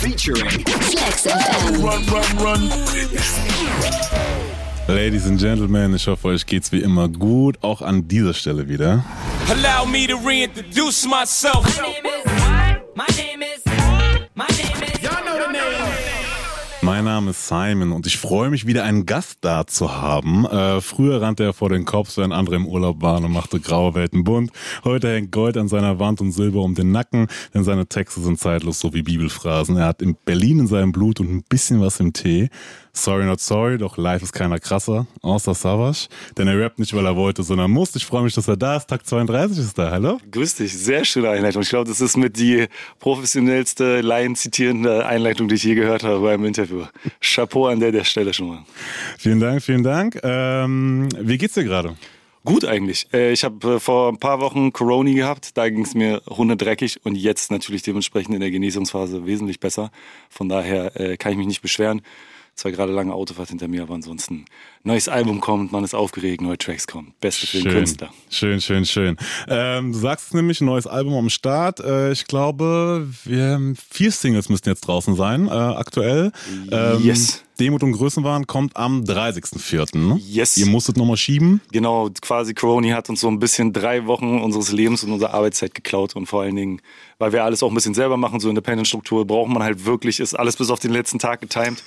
featuring Flex FM. Run, run, run. Ladies and Gentlemen, ich hoffe, euch geht's wie immer gut, auch an dieser Stelle wieder. Allow me to reintroduce myself. My name is. My name is. Mein Name ist Simon und ich freue mich wieder einen Gast da zu haben. Äh, früher rannte er vor den Kopf, wenn andere im Urlaub waren und machte graue Welten bunt. Heute hängt Gold an seiner Wand und Silber um den Nacken, denn seine Texte sind zeitlos so wie Bibelphrasen. Er hat in Berlin in seinem Blut und ein bisschen was im Tee. Sorry not sorry, doch live ist keiner krasser, außer Savage. Denn er rappt nicht, weil er wollte, sondern muss. Ich freue mich, dass er da ist. Tag 32 ist da. Hallo? Grüß dich, sehr schöne Einleitung. Ich glaube, das ist mit die professionellste, laienzitierende Einleitung, die ich je gehört habe beim Interview. Chapeau an der, der Stelle schon mal. Vielen Dank, vielen Dank. Ähm, wie geht's dir gerade? Gut eigentlich. Äh, Ich habe äh, vor ein paar Wochen Corona gehabt, da ging es mir hunderdreckig und jetzt natürlich dementsprechend in der Genesungsphase wesentlich besser. Von daher äh, kann ich mich nicht beschweren. Zwar gerade lange Autofahrt hinter mir, aber ansonsten neues Album kommt, man ist aufgeregt, neue Tracks kommen. Beste für den Künstler. Schön, schön, schön. Ähm, du sagst nämlich, ein neues Album am Start. Äh, ich glaube, wir haben vier Singles müssten jetzt draußen sein, äh, aktuell. Ähm, Yes. Demut und Größenwahn kommt am 30.04. Ne? Yes. Ihr musstet nochmal schieben. Genau, quasi Corona hat uns so ein bisschen drei Wochen unseres Lebens und unserer Arbeitszeit geklaut und vor allen Dingen, weil wir alles auch ein bisschen selber machen, so Independent-Struktur, braucht man halt wirklich, ist alles bis auf den letzten Tag getimed.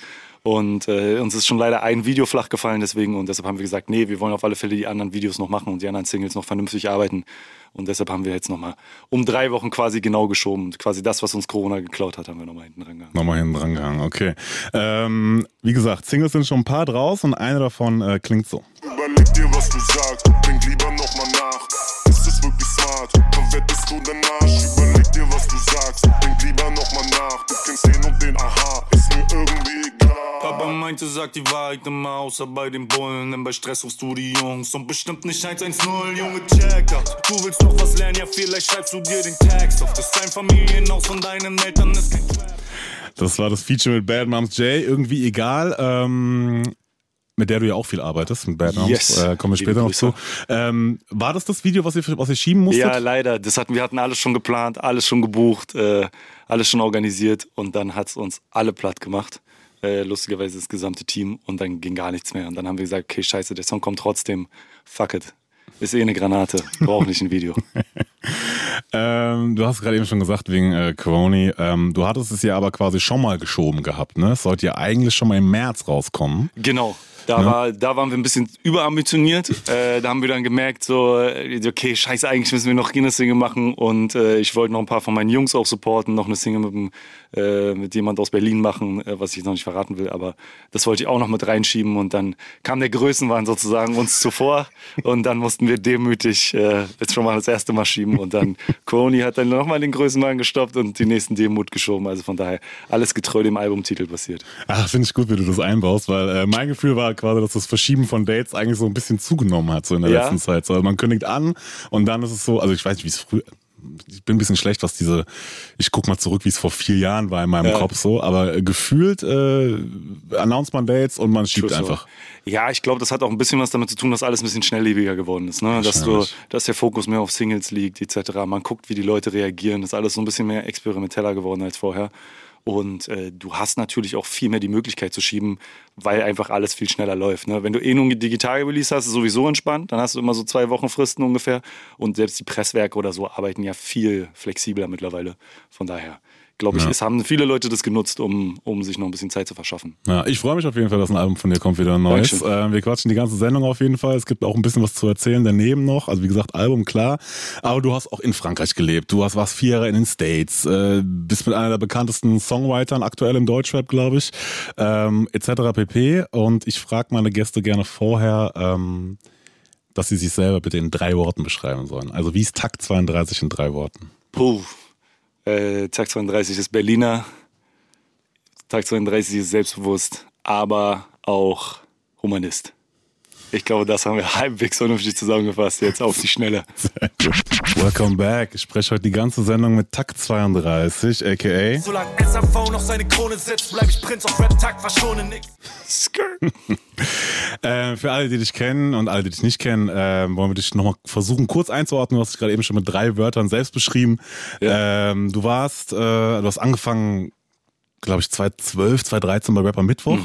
Und äh, uns ist schon leider ein Video flach gefallen deswegen und deshalb haben wir gesagt, nee, wir wollen auf alle Fälle die anderen Videos noch machen und die anderen Singles noch vernünftig arbeiten. Und deshalb haben wir jetzt nochmal um drei Wochen quasi genau geschoben. Quasi das, was uns Corona geklaut hat, haben wir nochmal hinten dran gehangen. Nochmal hinten dran gehangen, okay. Ähm, wie gesagt, Singles sind schon ein paar draus und eine davon äh, klingt so. Überleg dir, was du sagst, denk lieber nochmal nach. Ist es wirklich smart? Verwettest du deinen Arsch? Überleg dir, was du sagst, denk lieber nochmal nach. Du kennst den und den, aha, ist mir irgendwie egal. Papa meinte, sag die Wahrheit immer außer bei den Bullen, denn bei Stress rufst du die Jungs und bestimmt nicht 110, Junge, check. Du willst doch was lernen, ja, vielleicht schreibst du dir den Text auf. Das ist dein Familienhaus von deinen Eltern ist kein Trap. Das war das Feature mit Bad Moms J. Irgendwie egal. Ähm, mit der du ja auch viel arbeitest, mit Bad Moms. Yes. Äh, kommen wir später noch zu. Ähm, war das das Video, was ihr, was ihr schieben musstet? Ja, leider. Das hatten, wir hatten alles schon geplant, alles schon gebucht, äh, alles schon organisiert und dann hat's uns alle platt gemacht. Äh, lustigerweise das gesamte Team und dann ging gar nichts mehr. Und dann haben wir gesagt, okay, scheiße, der Song kommt trotzdem. Fuck it. Ist eh eine Granate. Braucht nicht ein Video. Ähm, du hast gerade eben schon gesagt, wegen äh, Corona. Ähm, du hattest es ja aber quasi schon mal geschoben gehabt, ne? Es sollte ja eigentlich schon mal im März rauskommen. Genau. Da, war, da waren wir ein bisschen überambitioniert. Äh, da haben wir dann gemerkt, so, äh, okay, scheiße, eigentlich müssen wir noch eine Single machen. Und äh, ich wollte noch ein paar von meinen Jungs auch supporten, noch eine Single mit, dem, äh, mit jemand aus Berlin machen, äh, was ich jetzt noch nicht verraten will. Aber das wollte ich auch noch mit reinschieben. Und dann kam der Größenwahn sozusagen uns zuvor. Und dann mussten wir demütig äh, jetzt schon mal das erste Mal schieben. Und dann Coroni hat dann nochmal den Größenwahn gestoppt und die nächsten Demut geschoben. Also von daher alles getreu dem Albumtitel passiert. Ach, finde ich gut, wie du das einbaust, weil mein Gefühl war quasi, dass das Verschieben von Dates eigentlich so ein bisschen zugenommen hat, so in der Ja? letzten Zeit. So, also man kündigt an und dann ist es so, also ich weiß nicht, wie es früher. Ich bin ein bisschen schlecht, was diese, ich guck mal zurück, wie es vor vier Jahren war in meinem Ja. Kopf so, aber gefühlt äh, announced man Dates und man schiebt einfach. Ja, ich glaube, das hat auch ein bisschen was damit zu tun, dass alles ein bisschen schnelllebiger geworden ist. Ne? Dass, du, dass der Fokus mehr auf Singles liegt, etc. Man guckt, wie die Leute reagieren. Das ist alles so ein bisschen mehr experimenteller geworden als vorher. Und äh, du hast natürlich auch viel mehr die Möglichkeit zu schieben, weil einfach alles viel schneller läuft. Ne? Wenn du eh nur ein Digital-Release hast, ist sowieso entspannt. Dann hast du immer so zwei Wochen Fristen ungefähr. Und selbst die Presswerke oder so arbeiten ja viel flexibler mittlerweile. Von daher glaube ich, Ja. es haben viele Leute das genutzt, um, um sich noch ein bisschen Zeit zu verschaffen. Ja, ich freue mich auf jeden Fall, dass ein Album von dir kommt, wieder ein neues. Äh, wir quatschen die ganze Sendung auf jeden Fall. Es gibt auch ein bisschen was zu erzählen daneben noch. Also wie gesagt, Album klar. Aber du hast auch in Frankreich gelebt. Du hast warst vier Jahre in den States. Äh, bist mit einer der bekanntesten Songwritern aktuell im Deutschrap, glaube ich. Ähm, etc. pp. Und ich frage meine Gäste gerne vorher, ähm, dass sie sich selber bitte in drei Worten beschreiben sollen. Also wie ist Takt 32 in drei Worten? Puh. Äh, Tag 32 ist Berliner. Tag 32 ist selbstbewusst, aber auch Humanist. Ich glaube, das haben wir halbwegs vernünftig zusammengefasst jetzt auf die Schnelle. Welcome back. Ich spreche heute die ganze Sendung mit Takt 32, aka Solange SAV noch seine Krone setzt, bleib ich Prinz auf Rap-Tag, verschone nix. Äh, für alle, die dich kennen und alle, die dich nicht kennen, äh, wollen wir dich nochmal versuchen, kurz einzuordnen. Du hast dich gerade eben schon mit drei Wörtern selbst beschrieben. Ähm, du warst, äh, du hast angefangen glaube ich, 2012, 2013 bei Rapper Mittwoch.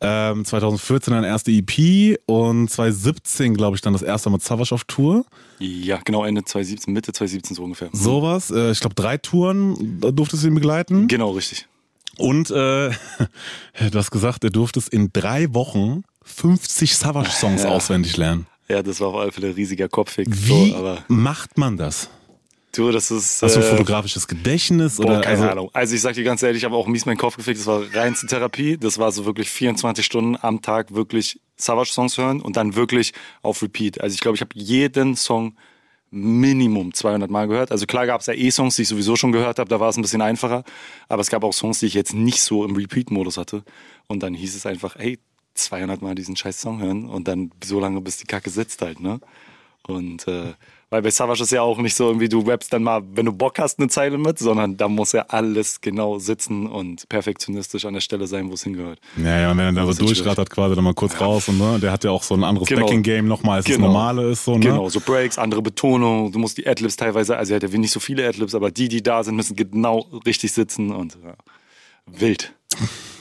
Ähm, 2014 dann erste EP und 2017, glaube ich, dann das erste Mal Savage auf Tour. Ja, genau, Ende 2017, Mitte 2017 so ungefähr. Sowas. Äh, ich glaube, drei Touren da durftest du ihn begleiten. Genau, richtig. Und äh, du hast gesagt, er durftest in drei Wochen 50 Savage-Songs Ja. auswendig lernen. Ja, das war auf alle Fälle ein riesiger Kopfweg. Wie So, aber macht man das? Du, das ist. Hast du ein äh, fotografisches Gedächtnis? Boah, oder keine also, Ahnung. Also ich sag dir ganz ehrlich, ich habe auch mies meinen Kopf gefickt. Das war reinste Therapie. Das war so wirklich 24 Stunden am Tag wirklich Savage-Songs hören und dann wirklich auf Repeat. Also ich glaube, ich habe jeden Song Minimum 200 Mal gehört. Also klar gab es ja eh Songs, die ich sowieso schon gehört habe, da war es ein bisschen einfacher. Aber es gab auch Songs, die ich jetzt nicht so im Repeat-Modus hatte. Und dann hieß es einfach, ey, 200 Mal diesen scheiß Song hören und dann so lange, bis die Kacke sitzt halt, ne? Und äh, weil bei Savage ist ja auch nicht so irgendwie, du rappst dann mal, wenn du Bock hast, eine Zeile mit, sondern da muss ja alles genau sitzen und perfektionistisch an der Stelle sein, wo es hingehört. Ja, ja, wenn er da so durchrattert quasi dann mal kurz raus und ne, der hat ja auch so ein anderes Genau. Backing-Game nochmal, als Genau. das normale ist. So, ne? Genau, so Breaks, andere Betonung, du musst die Adlibs teilweise, also er hat ja nicht so viele Adlibs, aber die, die da sind, müssen genau richtig sitzen und ja, wild.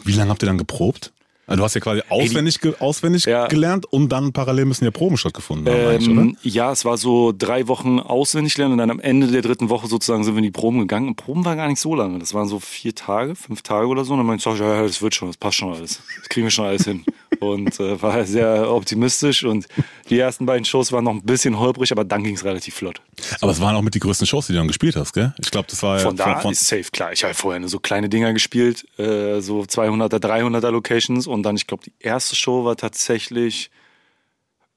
Wie lange habt ihr dann geprobt? Also du hast ja quasi auswendig, ge auswendig Ja. gelernt und dann parallel müssen ja Proben stattgefunden haben? Ähm, ja, es war so drei Wochen auswendig lernen und dann am Ende der dritten Woche sozusagen sind wir in die Proben gegangen. Und Proben war gar nicht so lange. Das waren so vier Tage, fünf Tage oder so. Und dann meinte ich, ja, ja, das wird schon, das passt schon alles. Das kriegen wir schon alles hin. Und äh, war sehr optimistisch und die ersten beiden Shows waren noch ein bisschen holprig, aber dann ging es relativ flott. Aber es waren auch mit die größten Shows, die du dann gespielt hast, gell? Ich glaube, das war ja Von da von, von, ist safe, klar. Ich habe vorher nur so kleine Dinger gespielt, äh, so 200er, 300er Locations und dann, ich glaube, die erste Show war tatsächlich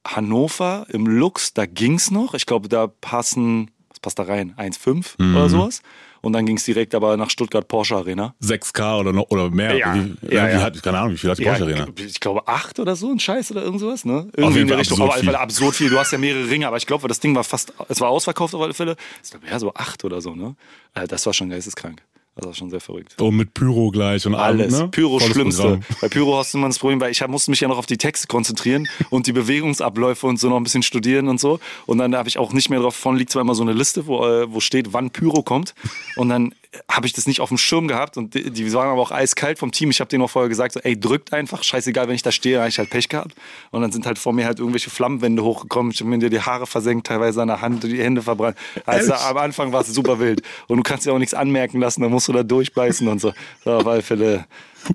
Hannover im Lux, da ging's noch. Ich glaube, da passen, was passt da rein? 1,5 Mhm. oder sowas. Und dann ging's direkt aber nach Stuttgart Porsche Arena. 6K oder noch oder mehr. Ja, wie, ja, ja. Hat, keine Ahnung, wie viel hat die Porsche Arena? ich glaube acht oder so, ein Scheiß oder irgend sowas, ne? Auf Irgendwie jeden in der Fall Richtung, absurd auf viel. absurd viel. Du hast ja mehrere Ringe, aber ich glaube, das Ding war fast, es war ausverkauft auf alle Fälle. Ich glaube, ja, so acht oder so, ne? Äh, Das war schon geisteskrank. Das war schon sehr verrückt. Und mit Pyro gleich und Alles. Ne? Pyro Volles Schlimmste. Programm. Bei Pyro hast du immer das Problem, weil ich musste mich ja noch auf die Texte konzentrieren und die Bewegungsabläufe und so noch ein bisschen studieren und so. Und dann habe ich auch nicht mehr drauf von, liegt zwar immer so eine Liste, wo, äh, wo steht, wann Pyro kommt. Und dann habe ich das nicht auf dem Schirm gehabt und die, die waren aber auch eiskalt vom Team. Ich habe denen auch vorher gesagt, so, ey, drückt einfach, scheißegal, wenn ich da stehe, habe ich halt Pech gehabt. Und dann sind halt vor mir halt irgendwelche Flammenwände hochgekommen. Ich habe mir die Haare versenkt, teilweise an der Hand, die Hände verbrannt. Also am Anfang war es super wild. Und du kannst dir auch nichts anmerken lassen, da musst du da durchbeißen und so. So auf alle Fälle.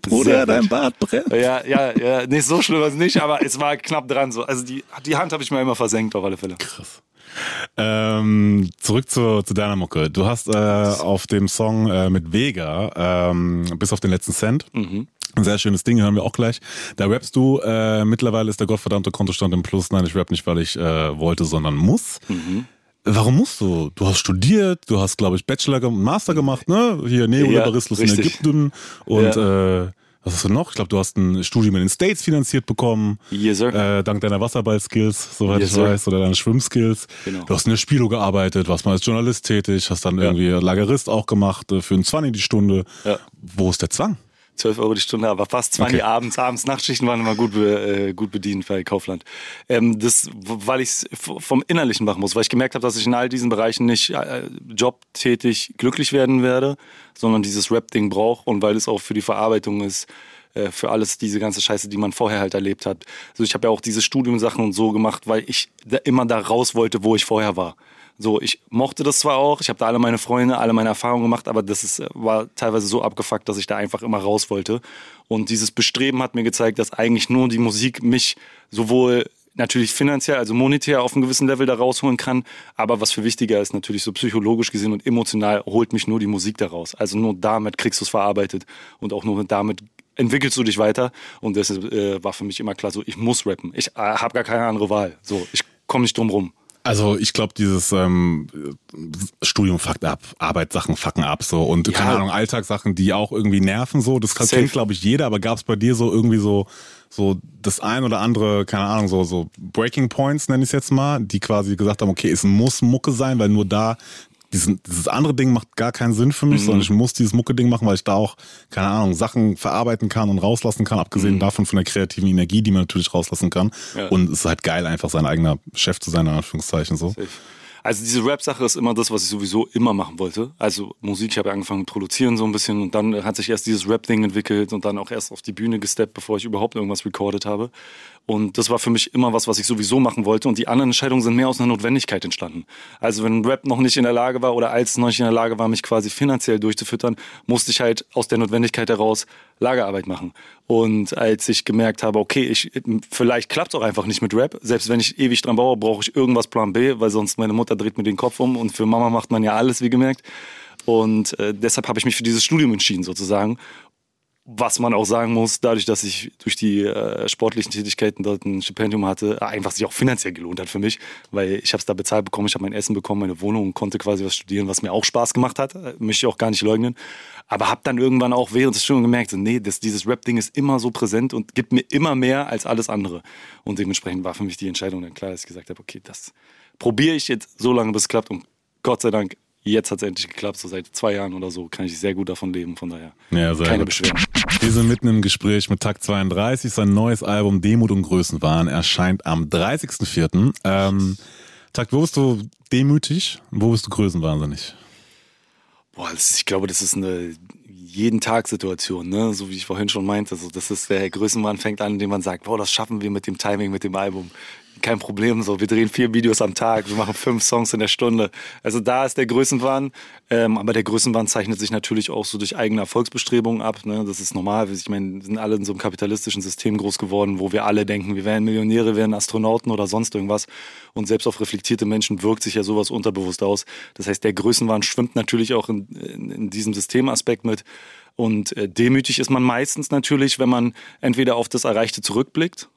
Bruder, dein. Bart brennt. Ja, ja, ja, nicht so schlimm war es nicht, aber es war knapp dran. So. Also die, die Hand habe ich mir immer versenkt, auf alle Fälle. Krass. Ähm, zurück zu, zu deiner Mucke. Du hast äh, auf dem Song äh, mit Vega, ähm, bis auf den letzten Cent, Mhm. ein sehr schönes Ding, hören wir auch gleich. Da rappst du, äh, mittlerweile ist der gottverdammte Kontostand im Plus. Nein, ich rap nicht, weil ich äh, wollte, sondern muss. Mhm. Warum musst du? Du hast studiert, du hast, glaube ich, Bachelor und Master gemacht, ne? Hier Neoliberalismus Ja, in. Ägypten und äh, was hast du noch? Ich glaube, du hast ein Studium in den States finanziert bekommen. Yes, sir. Äh, dank deiner Wasserball-Skills, soweit Yes, ich weiß, oder deine Schwimmskills. Genau. Du hast in der Spilo gearbeitet, warst mal als Journalist tätig, hast dann irgendwie Lagerist auch gemacht äh, für einen 20 die Stunde. Ja. Wo ist der Zwang? 12 Euro die Stunde, aber fast 20 Okay. abends, abends Nachtschichten waren immer gut, äh, gut bedient bei Kaufland. Ähm, das, weil ich es vom Innerlichen machen muss, weil ich gemerkt habe, dass ich in all diesen Bereichen nicht äh, jobtätig glücklich werden werde, sondern dieses Rap-Ding brauche und weil es auch für die Verarbeitung ist, äh, für alles diese ganze Scheiße, die man vorher halt erlebt hat. Also ich habe ja auch diese Studiumsachen und so gemacht, weil ich da immer da raus wollte, wo ich vorher war. So, ich mochte das zwar auch, ich habe da alle meine Freunde, alle meine Erfahrungen gemacht, aber das ist, war teilweise so abgefuckt, dass ich da einfach immer raus wollte. Und dieses Bestreben hat mir gezeigt, dass eigentlich nur die Musik mich sowohl natürlich finanziell, also monetär auf einem gewissen Level da rausholen kann, aber was für wichtiger ist, natürlich so psychologisch gesehen und emotional holt mich nur die Musik da raus. Also nur damit kriegst du es verarbeitet und auch nur damit entwickelst du dich weiter und das äh, war für mich immer klar so, ich muss rappen. Ich äh, habe gar keine andere Wahl. So, ich komme nicht drum rum. Also ich glaube, dieses ähm, Studium fuckt ab, Arbeitssachen fucken ab so und Ja. keine Ahnung, Alltagssachen, die auch irgendwie nerven so. Das kann- Safe. kennt, glaube ich, jeder, aber gab es bei dir so irgendwie so so das ein oder andere, keine Ahnung, so so Breaking Points nenne ich es jetzt mal, die quasi gesagt haben, okay, es muss Mucke sein, weil nur da diesen, dieses andere Ding macht gar keinen Sinn für mich, Mhm. sondern ich muss dieses Mucke-Ding machen, weil ich da auch, keine Ahnung, Sachen verarbeiten kann und rauslassen kann, abgesehen davon von der kreativen Energie, die man natürlich rauslassen kann. Mhm. Ja. Und es ist halt geil, einfach sein eigener Chef zu sein, in Anführungszeichen so. Also diese Rap-Sache ist immer das, was ich sowieso immer machen wollte. Also Musik, ich habe angefangen mit Produzieren so ein bisschen und dann hat sich erst dieses Rap-Ding entwickelt und dann auch erst auf die Bühne gesteppt, bevor ich überhaupt irgendwas recorded habe. Und das war für mich immer was, was ich sowieso machen wollte. Und die anderen Entscheidungen sind mehr aus einer Notwendigkeit entstanden. Also wenn Rap noch nicht in der Lage war oder als noch nicht in der Lage war, mich quasi finanziell durchzufüttern, musste ich halt aus der Notwendigkeit heraus Lagerarbeit machen. Und als ich gemerkt habe, okay, ich, vielleicht klappt es auch einfach nicht mit Rap. Selbst wenn ich ewig dran baue, brauche ich irgendwas Plan B, weil sonst meine Mutter dreht mir den Kopf um. Und für Mama macht man ja alles, wie gemerkt. Und äh, deshalb habe ich mich für dieses Studium entschieden, sozusagen was man auch sagen muss, dadurch, dass ich durch die äh, sportlichen Tätigkeiten dort ein Stipendium hatte, einfach sich auch finanziell gelohnt hat für mich, weil ich habe es da bezahlt bekommen, ich habe mein Essen bekommen, meine Wohnung und konnte quasi was studieren, was mir auch Spaß gemacht hat, äh, möchte ich auch gar nicht leugnen. Aber habe dann irgendwann auch während des Studiums gemerkt, nee, das, dieses Rap-Ding ist immer so präsent und gibt mir immer mehr als alles andere. Und dementsprechend war für mich die Entscheidung dann klar, dass ich gesagt habe, okay, das probiere ich jetzt so lange, bis es klappt und Gott sei Dank jetzt hat es endlich geklappt, so seit zwei Jahren oder so kann ich sehr gut davon leben, von daher ja, keine gut. Beschwerden. Wir sind mitten im Gespräch mit Takt 32, sein neues Album Demut und Größenwahn erscheint am 30.04. Ähm, Takt, wo bist du demütig, wo bist du größenwahnsinnig? Boah, ist, ich glaube, das ist eine jeden Tag Situation, ne? so wie ich vorhin schon meinte. So, das ist der Größenwahn fängt an, indem man sagt, boah, das schaffen wir mit dem Timing, mit dem Album kein Problem. So, wir drehen vier Videos am Tag, wir machen fünf Songs in der Stunde. Also da ist der Größenwahn. Ähm, aber der Größenwahn zeichnet sich natürlich auch so durch eigene Erfolgsbestrebungen ab. Ne? Das ist normal. Ich meine, wir sind alle in so einem kapitalistischen System groß geworden, wo wir alle denken, wir wären Millionäre, wären Astronauten oder sonst irgendwas. Und selbst auf reflektierte Menschen wirkt sich ja sowas unterbewusst aus. Das heißt, der Größenwahn schwimmt natürlich auch in, in, in diesem Systemaspekt mit. Und äh, demütig ist man meistens natürlich, wenn man entweder auf das Erreichte zurückblickt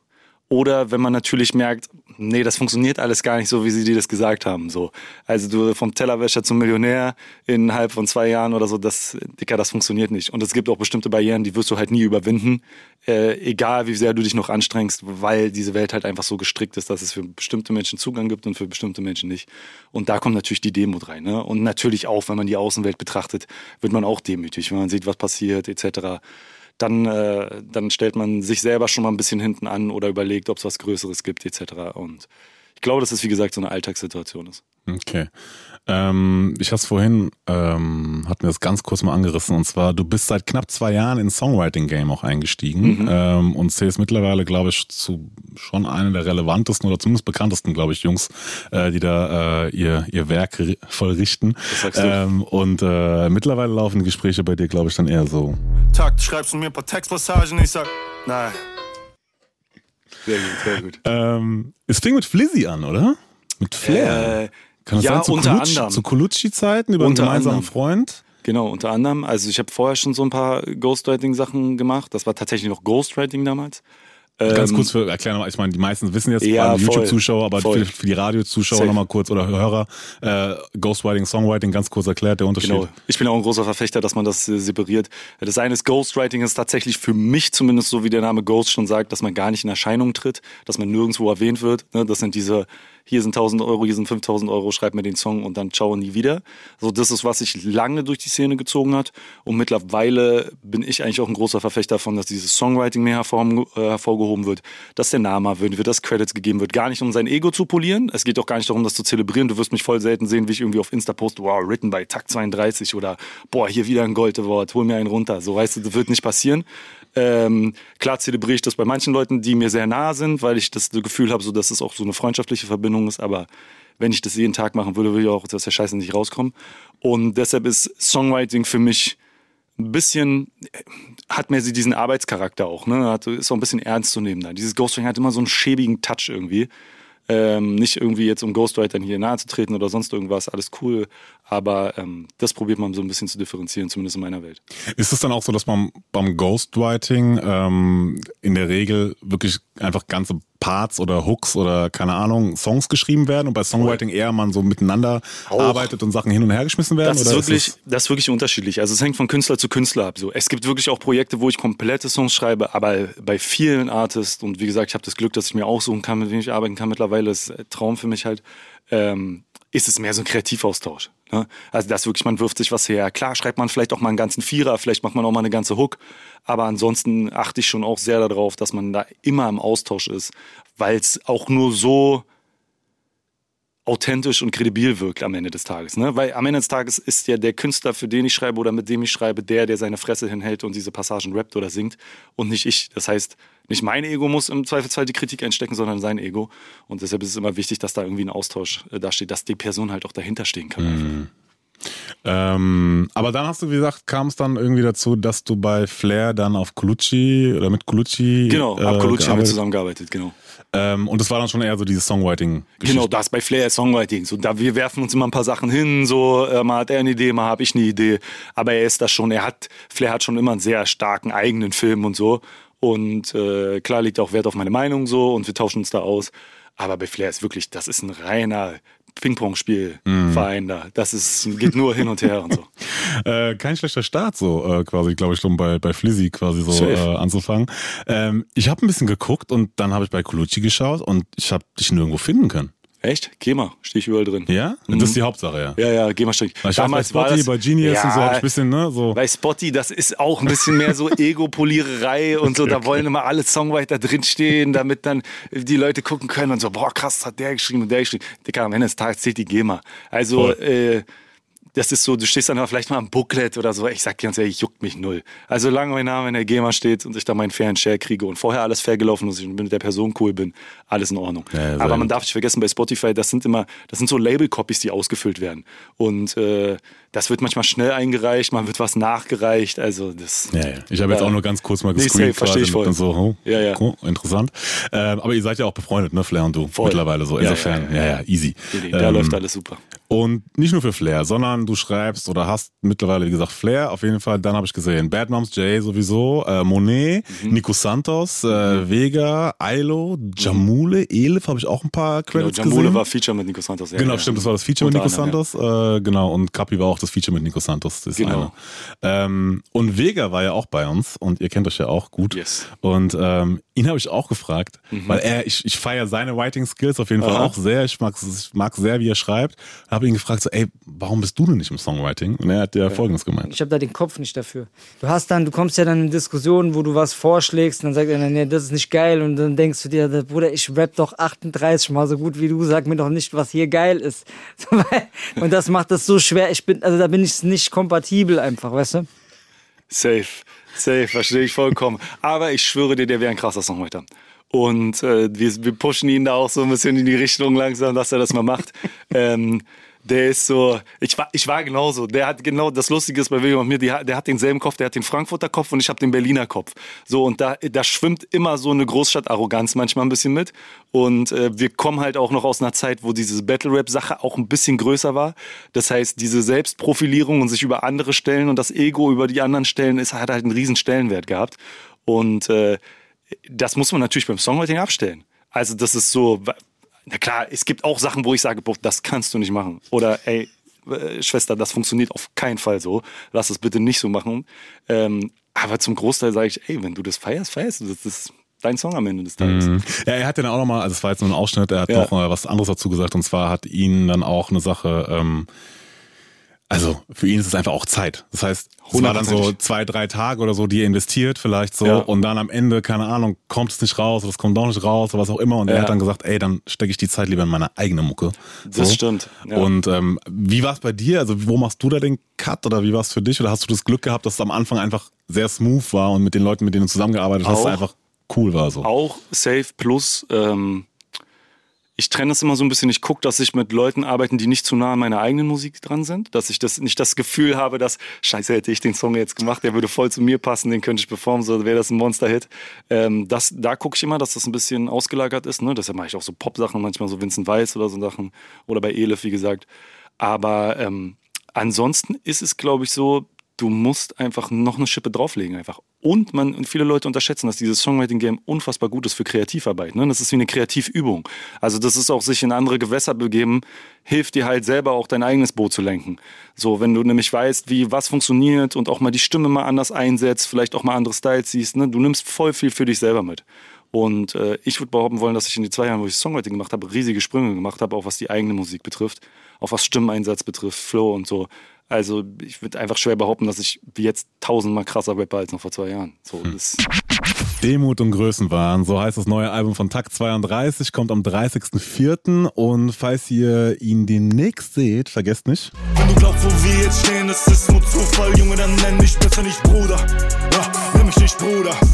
oder wenn man natürlich merkt, nee, das funktioniert alles gar nicht so, wie sie dir das gesagt haben. So. Also du vom Tellerwäscher zum Millionär innerhalb von zwei Jahren oder so, das, Dicker, das funktioniert nicht. Und es gibt auch bestimmte Barrieren, die wirst du halt nie überwinden, äh, egal wie sehr du dich noch anstrengst, weil diese Welt halt einfach so gestrickt ist, dass es für bestimmte Menschen Zugang gibt und für bestimmte Menschen nicht. Und da kommt natürlich die Demut rein. Ne? Und natürlich auch, wenn man die Außenwelt betrachtet, wird man auch demütig, wenn man sieht, was passiert, etc dann, äh, dann stellt man sich selber schon mal ein bisschen hinten an oder überlegt, ob es was Größeres gibt etc. Und ich glaube, dass es wie gesagt so eine Alltagssituation ist. Okay. Ähm, ich habe es vorhin, ähm, hatten wir das ganz kurz mal angerissen, und zwar, du bist seit knapp zwei Jahren ins Songwriting-Game auch eingestiegen mhm. ähm, und zählst mittlerweile, glaube ich, zu schon einer der relevantesten oder zumindest bekanntesten, glaube ich, Jungs, äh, die da äh, ihr, ihr Werk vollrichten. Das sagst du. Ähm, und äh, mittlerweile laufen die Gespräche bei dir, glaube ich, dann eher so. Takt, schreibst du mir ein paar Textpassagen, ich sag, nein. Sehr gut, sehr gut. Ähm, es fing mit Flizzy an, oder? Mit Flair. Äh, Kann das ja, sein, zu unter Colucci, anderem. Zu Colucci-Zeiten über einen Unter gemeinsamen anderem. Freund? Genau, unter anderem. Also ich habe vorher schon so ein paar Ghostwriting-Sachen gemacht. Das war tatsächlich noch Ghostwriting damals. Ganz Ähm, kurz für erklären, ich meine, die meisten wissen jetzt, Ja, YouTube-Zuschauer, aber für, für die Radio-Zuschauer nochmal kurz oder Hörer, äh, Ghostwriting, Songwriting, ganz kurz erklärt, der Unterschied. Genau. Ich bin auch ein großer Verfechter, dass man das äh, separiert. Das eine ist Ghostwriting, ist tatsächlich für mich zumindest so, wie der Name Ghost schon sagt, dass man gar nicht in Erscheinung tritt, dass man nirgendwo erwähnt wird. Ne? Das sind diese, hier sind 1000 Euro, hier sind 5000 Euro, schreib mir den Song und dann ciao nie wieder. So, das ist, was sich lange durch die Szene gezogen hat. Und mittlerweile bin ich eigentlich auch ein großer Verfechter davon, dass dieses Songwriting mehr äh, hervorgehoben wird, dass der Name erwähnt wird, dass Credits gegeben wird. Gar nicht, um sein Ego zu polieren. Es geht auch gar nicht darum, das zu zelebrieren. Du wirst mich voll selten sehen, wie ich irgendwie auf Insta poste, wow, written by Takt 32 oder boah, hier wieder ein Gold Award, hol mir einen runter. So, weißt du, das wird nicht passieren. Ähm, klar zelebriere ich das bei manchen Leuten, die mir sehr nahe sind, weil ich das Gefühl habe, so, dass es auch so eine freundschaftliche Verbindung ist. Aber wenn ich das jeden Tag machen würde, würde ich auch aus der Scheiße nicht rauskommen. Und deshalb ist Songwriting für mich ein bisschen, hat mehr diesen Arbeitscharakter auch, ne? Hat, ist auch ein bisschen ernst zu nehmen da. Dieses Ghostwriting hat immer so einen schäbigen Touch irgendwie. Ähm, nicht irgendwie jetzt um Ghostwritern hier nahe zu treten oder sonst irgendwas, alles cool. Aber ähm, das probiert man so ein bisschen zu differenzieren, zumindest in meiner Welt. Ist es dann auch so, dass man beim Ghostwriting ähm, in der Regel wirklich einfach ganze Parts oder Hooks oder keine Ahnung, Songs geschrieben werden und bei Songwriting eher man so miteinander Auch. arbeitet und Sachen hin und her geschmissen werden? Das ist, wirklich, es- das ist wirklich unterschiedlich. Also es hängt von Künstler zu Künstler ab. So. Es gibt wirklich auch Projekte, wo ich komplette Songs schreibe, aber bei vielen Artists, und wie gesagt, ich habe das Glück, dass ich mir aussuchen kann, mit wem ich arbeiten kann mittlerweile, ist Traum für mich halt, ähm, ist es mehr so ein Kreativaustausch. Ne? Also das wirklich, man wirft sich was her. Klar schreibt man vielleicht auch mal einen ganzen Vierer, vielleicht macht man auch mal eine ganze Hook, aber ansonsten achte ich schon auch sehr darauf, dass man da immer im Austausch ist, weil es auch nur so authentisch und kredibil wirkt am Ende des Tages. Ne? Weil am Ende des Tages ist ja der Künstler, für den ich schreibe oder mit dem ich schreibe, der, der seine Fresse hinhält und diese Passagen rappt oder singt und nicht ich. Das heißt, nicht mein Ego muss im Zweifelsfall die Kritik einstecken, sondern sein Ego. Und deshalb ist es immer wichtig, dass da irgendwie ein Austausch äh, dasteht, dass die Person halt auch dahinter stehen kann. Mhm. Ähm, aber dann hast du, wie gesagt, kam es dann irgendwie dazu, dass du bei Flair dann auf Colucci oder mit Colucci. Genau, ab äh, Colucci haben wir gearbeitet- zusammengearbeitet, genau. Ähm, und das war dann schon eher so dieses Songwriting. Genau, das bei Flair Songwriting. So, da, wir werfen uns immer ein paar Sachen hin, so, äh, mal hat er eine Idee, mal habe ich eine Idee. Aber er ist das schon, er hat, Flair hat schon immer einen sehr starken eigenen Film und so. Und äh, klar liegt auch Wert auf meine Meinung so und wir tauschen uns da aus. Aber bei Flair ist wirklich, das ist ein reiner Ping-Pong-Spiel-Verein da. Das ist, geht nur hin und her und so. Äh, kein schlechter Start, so äh, quasi, glaube ich, schon bei, bei Flizzy quasi so äh, anzufangen. Ähm, ich habe ein bisschen geguckt und dann habe ich bei Colucci geschaut und ich habe dich nirgendwo finden können. Echt? Geh mal, stehe ich überall drin. Ja? Das ist die Hauptsache, ja. Ja, ja, geh mal stehe ich. Weil Ich weiß, bei Spotty, bei Genius und so habe ich ein bisschen, ne, so. Bei Spotty, das ist auch ein bisschen mehr so Ego-Poliererei und so. Da wollen immer alle Songwriter drinstehen, damit dann die Leute gucken können und so, boah, krass, das hat der geschrieben und der geschrieben. Dicker, am Ende des Tages zählt die GEMA. Also, Voll. äh, das ist so, du stehst dann vielleicht mal am Booklet oder so. Ich sag dir ganz ehrlich, juckt mich null. Also, solange mein Name in der GEMA steht und ich da meinen fairen Share kriege und vorher alles fair gelaufen ist und ich mit der Person cool bin, alles in Ordnung. Ja, Aber man darf nicht vergessen, bei Spotify, das sind immer, das sind so Label-Copies, die ausgefüllt werden. Und äh, das wird manchmal schnell eingereicht, man wird was nachgereicht. Also das. Ja, ja. Ich habe jetzt Ja. auch nur ganz kurz mal Nee, gescreent safe, versteh ich voll. so, oh, Ja, ja. Oh, interessant. Ähm, aber ihr seid ja auch befreundet, ne, Flair und du, Voll. mittlerweile so. Insofern, ja, ja, easy. Nee, nee, Da Ähm, läuft alles super. Und nicht nur für Flair, sondern du schreibst oder hast mittlerweile, wie gesagt, Flair auf jeden Fall. Dann habe ich gesehen Bad Moms J sowieso, äh, Monet, Mhm. Nico Santos, äh, Vega, Ailo, Jamule, Elif habe ich auch ein paar Genau, Credits Jamule gesehen. war Feature mit Nico Santos. Ja, Genau, ja. stimmt, das war das Feature mit Nico anderem, Santos. Äh, genau, und Kapi war auch das Feature mit Nico Santos. Das Genau. eine. Ähm, und Vega war ja auch bei uns und ihr kennt euch ja auch gut. Yes. Und ähm, ihn habe ich auch gefragt, weil er, ich, ich feiere seine Writing Skills auf jeden Fall Mhm. Aha. auch sehr. Ich mag, ich mag sehr, wie er schreibt. Habe ihn gefragt, so, ey, warum bist du denn nicht im Songwriting? Und er hat ja, folgendes gemeint. Ich habe da den Kopf nicht dafür. Du hast dann, du kommst ja dann in Diskussionen, wo du was vorschlägst, und dann sagt er, nee, das ist nicht geil. Und dann denkst du dir, Bruder, ich rap doch 38 mal so gut wie du, sag mir doch nicht, was hier geil ist. Und das macht das so schwer. Ich bin, also da bin ich nicht kompatibel einfach, weißt du? Safe, safe, verstehe ich vollkommen. Aber ich schwöre dir, der wäre ein krasser Songwriter. Und äh, wir, wir pushen ihn da auch so ein bisschen in die Richtung langsam, dass er das mal macht. ähm, der ist so, ich war, ich war genauso. Der hat genau, das Lustige ist bei William und mir, die, der hat denselben Kopf, der hat den Frankfurter Kopf und ich habe den Berliner Kopf. So, und da, da schwimmt immer so eine Großstadt-Arroganz manchmal ein bisschen mit. Und äh, wir kommen halt auch noch aus einer Zeit, wo diese Battle-Rap-Sache auch ein bisschen größer war. Das heißt, diese Selbstprofilierung und sich über andere stellen und das Ego über die anderen stellen, ist, hat halt einen riesen Stellenwert gehabt. Und äh, das muss man natürlich beim Songwriting abstellen. Also das ist so, na klar, es gibt auch Sachen, wo ich sage, boah, das kannst du nicht machen. Oder ey, äh, Schwester, das funktioniert auf keinen Fall so. Lass es bitte nicht so machen. Ähm, aber zum Großteil sage ich, ey, wenn du das feierst, feierst du das. Das ist dein Song am Ende des Tages. Mhm. Ja, er hat dann auch nochmal, also es war jetzt nur ein Ausschnitt, er hat Ja. noch mal was anderes dazu gesagt und zwar hat ihn dann auch eine Sache, ähm, also für ihn ist es einfach auch Zeit. Das heißt, es war dann so zwei, drei Tage oder so, die er investiert vielleicht so Ja. und dann am Ende, keine Ahnung, kommt es nicht raus oder es kommt doch nicht raus oder was auch immer und er Ja. hat dann gesagt, ey, dann stecke ich die Zeit lieber in meine eigene Mucke. Das stimmt, ja. Und ähm, wie war es bei dir? Also wo machst du da den Cut oder wie war es für dich? Oder hast du das Glück gehabt, dass es am Anfang einfach sehr smooth war und mit den Leuten, mit denen du zusammengearbeitet hast, Auch. einfach cool war so? Auch Safe Plus. Ähm, ich trenne das immer so ein bisschen. Ich gucke, dass ich mit Leuten arbeite, die nicht zu nah an meiner eigenen Musik dran sind. Dass ich das nicht das Gefühl habe, dass, scheiße, hätte ich den Song jetzt gemacht, der würde voll zu mir passen, den könnte ich performen, so wäre das ein Monster-Hit. Ähm, das, da gucke ich immer, dass das ein bisschen ausgelagert ist. Ne? Deshalb mache ich auch so Pop-Sachen, manchmal so Vincent Weiss oder so Sachen. Oder bei Elif, wie gesagt. Aber ähm, ansonsten ist es, glaube ich, so, du musst einfach noch eine Schippe drauflegen einfach. Und man und viele Leute unterschätzen, dass dieses Songwriting-Game unfassbar gut ist für Kreativarbeit. Ne? Das ist wie eine Kreativübung. Also das ist auch sich in andere Gewässer begeben, hilft dir halt selber auch dein eigenes Boot zu lenken. So, wenn du nämlich weißt, wie was funktioniert und auch mal die Stimme mal anders einsetzt, vielleicht auch mal andere Styles siehst, ne? du nimmst voll viel für dich selber mit. Und äh, ich würde behaupten wollen, dass ich in die zwei Jahren, wo ich Songwriting gemacht habe, riesige Sprünge gemacht habe, auch was die eigene Musik betrifft, auch was Stimmeinsatz betrifft, Flow und so. Also ich würde einfach schwer behaupten, dass ich jetzt tausendmal krasser rapper als noch vor zwei Jahren. So, das Demut und Größenwahn, so heißt das neue Album von Takt 32, kommt am 30.04. Und falls ihr ihn demnächst seht, vergesst nicht. Wenn du glaubst, wo wir jetzt stehen, das ist nur Zufall, Junge, dann nenn mich besser nicht Bruder. Ja, nenn mich nicht Bruder.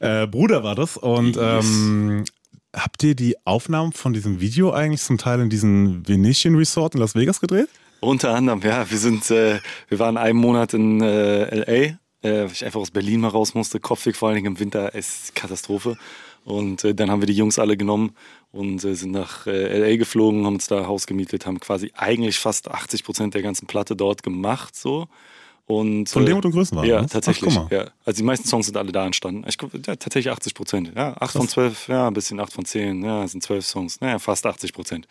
Äh, Bruder war das. Und ähm, habt ihr die Aufnahmen von diesem Video eigentlich zum Teil in diesem Venetian Resort in Las Vegas gedreht? Unter anderem, ja. Wir sind, äh, wir waren einen Monat in äh, LA, äh, weil ich einfach aus Berlin mal raus musste. Kopfweg vor allen Dingen im Winter ist Katastrophe. Und äh, dann haben wir die Jungs alle genommen und äh, sind nach äh, LA geflogen, haben uns da Haus gemietet, haben quasi eigentlich fast 80 Prozent der ganzen Platte dort gemacht, so. Und, Von äh, Demut und Größenwahn, Ja, ne? tatsächlich. Ach, ja. Also die meisten Songs sind alle da entstanden. Ich ja, tatsächlich 80 Prozent. Ja, 8 von 12, ja, ein bisschen 8 von 10, ja, sind 12 Songs. Naja, fast 80 Prozent.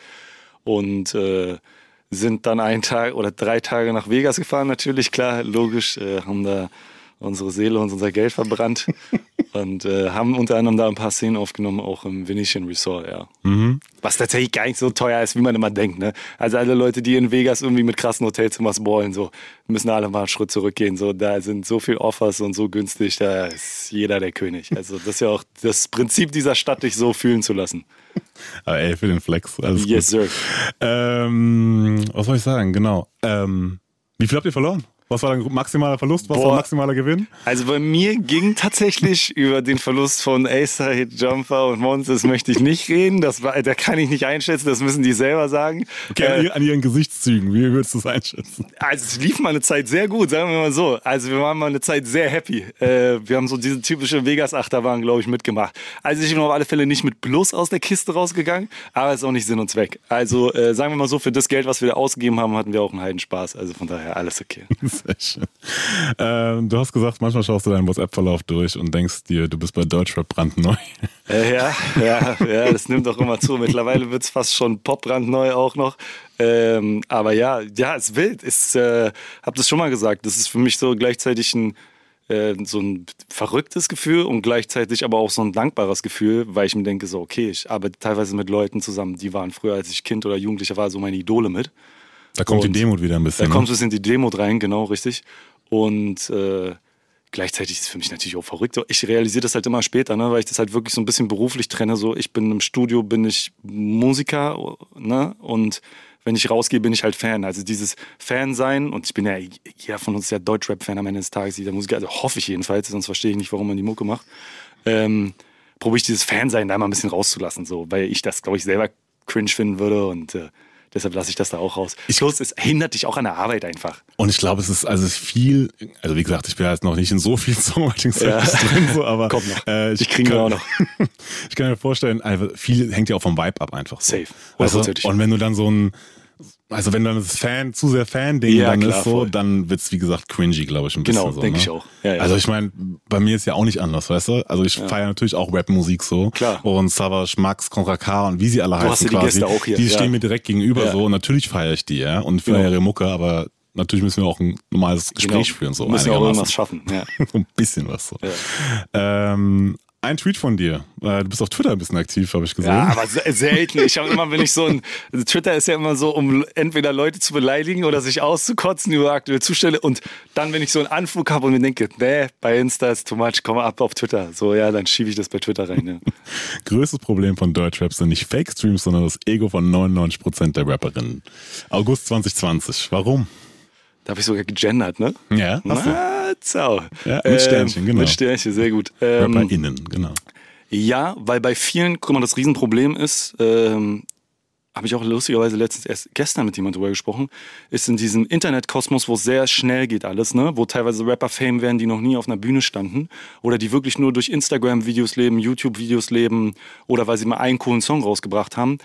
Und äh, sind dann einen Tag oder drei Tage nach Vegas gefahren, natürlich, klar, logisch, äh, haben da unsere Seele und unser Geld verbrannt und äh, haben unter anderem da ein paar Szenen aufgenommen, auch im Venetian Resort, ja. Was tatsächlich gar nicht so teuer ist, wie man immer denkt, ne? Also alle Leute, die in Vegas irgendwie mit krassen Hotelzimmers ballen, so, müssen alle mal einen Schritt zurückgehen, so, da sind so viel Offers und so günstig, da ist jeder der König. Also das ist ja auch das Prinzip dieser Stadt, dich so fühlen zu lassen. Aber ey, für den Flex. Alles Yes, gut. sir. Ähm, was soll ich sagen? Genau. Ähm, wie viel habt ihr verloren? Was war dein maximaler Verlust? Was Boah. war maximaler Gewinn? Also bei mir ging tatsächlich über den Verlust von Acer, Hit Jumper und Monsters möchte ich nicht reden. Das war, da kann ich nicht einschätzen, das müssen die selber sagen. Okay, Äh, an, ihr- an ihren Gesichtszügen, wie würdest du es einschätzen? Also es lief mal eine Zeit sehr gut, sagen wir mal so. Also wir waren mal eine Zeit sehr happy. Äh, wir haben so diese typische Vegas-Achterbahn, glaube ich, mitgemacht. Also ich bin auf alle Fälle nicht mit Plus aus der Kiste rausgegangen, aber ist auch nicht Sinn und Zweck. Also äh, sagen wir mal so, für das Geld, was wir da ausgegeben haben, hatten wir auch einen Heidenspaß. Also von daher alles okay. Sehr schön. Ähm, du hast gesagt, manchmal schaust du deinen WhatsApp-Verlauf durch und denkst dir, du bist bei Deutschrap brandneu. Äh, ja, ja, ja, das nimmt auch immer zu. Mittlerweile wird es fast schon popbrandneu auch noch. Ähm, aber ja, ja, es ist wild. Ich äh, habe das schon mal gesagt. Das ist für mich so gleichzeitig ein, äh, so ein verrücktes Gefühl und gleichzeitig aber auch so ein dankbares Gefühl, weil ich mir denke, so, okay, ich arbeite teilweise mit Leuten zusammen, die waren früher, als ich Kind oder Jugendlicher war, so meine Idole mit. Da kommt Und die Demut wieder ein bisschen. Da ne? kommt es in die Demo rein, genau, richtig. Und äh, gleichzeitig ist es für mich natürlich auch verrückt. Ich realisiere das halt immer später, ne, weil ich das halt wirklich so ein bisschen beruflich trenne. So, ich bin im Studio, bin ich Musiker, ne? Und wenn ich rausgehe, bin ich halt Fan. Also dieses Fan sein, und ich bin ja, jeder von uns ist ja Deutschrap-Fan am Ende des Tages, jeder Musiker, also hoffe ich jedenfalls, sonst verstehe ich nicht, warum man die Mucke macht. Ähm, probiere ich dieses Fan-Sein da mal ein bisschen rauszulassen, so, weil ich das, glaube ich, selber cringe finden würde und äh, deshalb lasse ich das da auch raus. Ich Plus, es hindert dich auch an der Arbeit einfach. Und ich glaube, es ist also viel, also wie gesagt, ich bin jetzt noch nicht in so vielen songwriting Ja. drin, so, aber Kommt noch. Äh, kriegen wir kann, auch noch. ich kann mir vorstellen, einfach viel hängt ja auch vom Vibe ab einfach. So. Safe. Also, und wenn du dann so ein, also wenn dann das Fan, zu sehr Fan-Ding Ja, dann klar, ist so, voll. dann wird's wie gesagt cringy, glaube ich, ein bisschen Genau, so. denke ne? ich auch. Ja, ja. Also ich meine, bei mir ist ja auch nicht anders, weißt du? Also ich feiere natürlich auch Rap-Musik so. Klar. Und Savage, Max, Contra K und wie sie alle heißen hast ja die quasi. Gäste auch hier, Die ja. stehen mir direkt gegenüber Ja. so und natürlich feiere ich die, ja. Und feiere Genau. ihre Mucke, aber natürlich müssen wir auch ein normales Gespräch Genau. führen. So Müssen wir auch irgendwas schaffen. Ja. so ein bisschen was so. Ähm, ein Tweet von dir. Äh, Du bist auf Twitter ein bisschen aktiv, habe ich gesehen. Ja, aber se- selten. Ich habe immer, wenn ich so ein Twitter ist ja immer so, um entweder Leute zu beleidigen oder sich auszukotzen über aktuelle Zustände. Und dann, wenn ich so einen Anflug habe und mir denke, nee, bei Insta ist too much, komm mal ab auf Twitter. So, ja, dann schiebe ich das bei Twitter rein. Ja. Größtes Problem von Deutschrap sind nicht Fake-Streams, sondern das Ego von 99% der Rapperinnen. August 2020. Warum? Da habe ich sogar gegendert, ne? Ja, hast. Na, zau. Ja, mit Sternchen, genau. Mit Sternchen, sehr gut. Ähm, RapperInnen, genau. Ja, weil bei vielen, guck mal, das Riesenproblem ist, ähm, habe ich auch lustigerweise letztens erst gestern mit jemandem drüber gesprochen, ist in diesem Internetkosmos, wo es sehr schnell geht alles, ne? wo teilweise Rapper Fame werden, die noch nie auf einer Bühne standen oder die wirklich nur durch Instagram-Videos leben, YouTube-Videos leben oder weil sie mal einen coolen Song rausgebracht haben.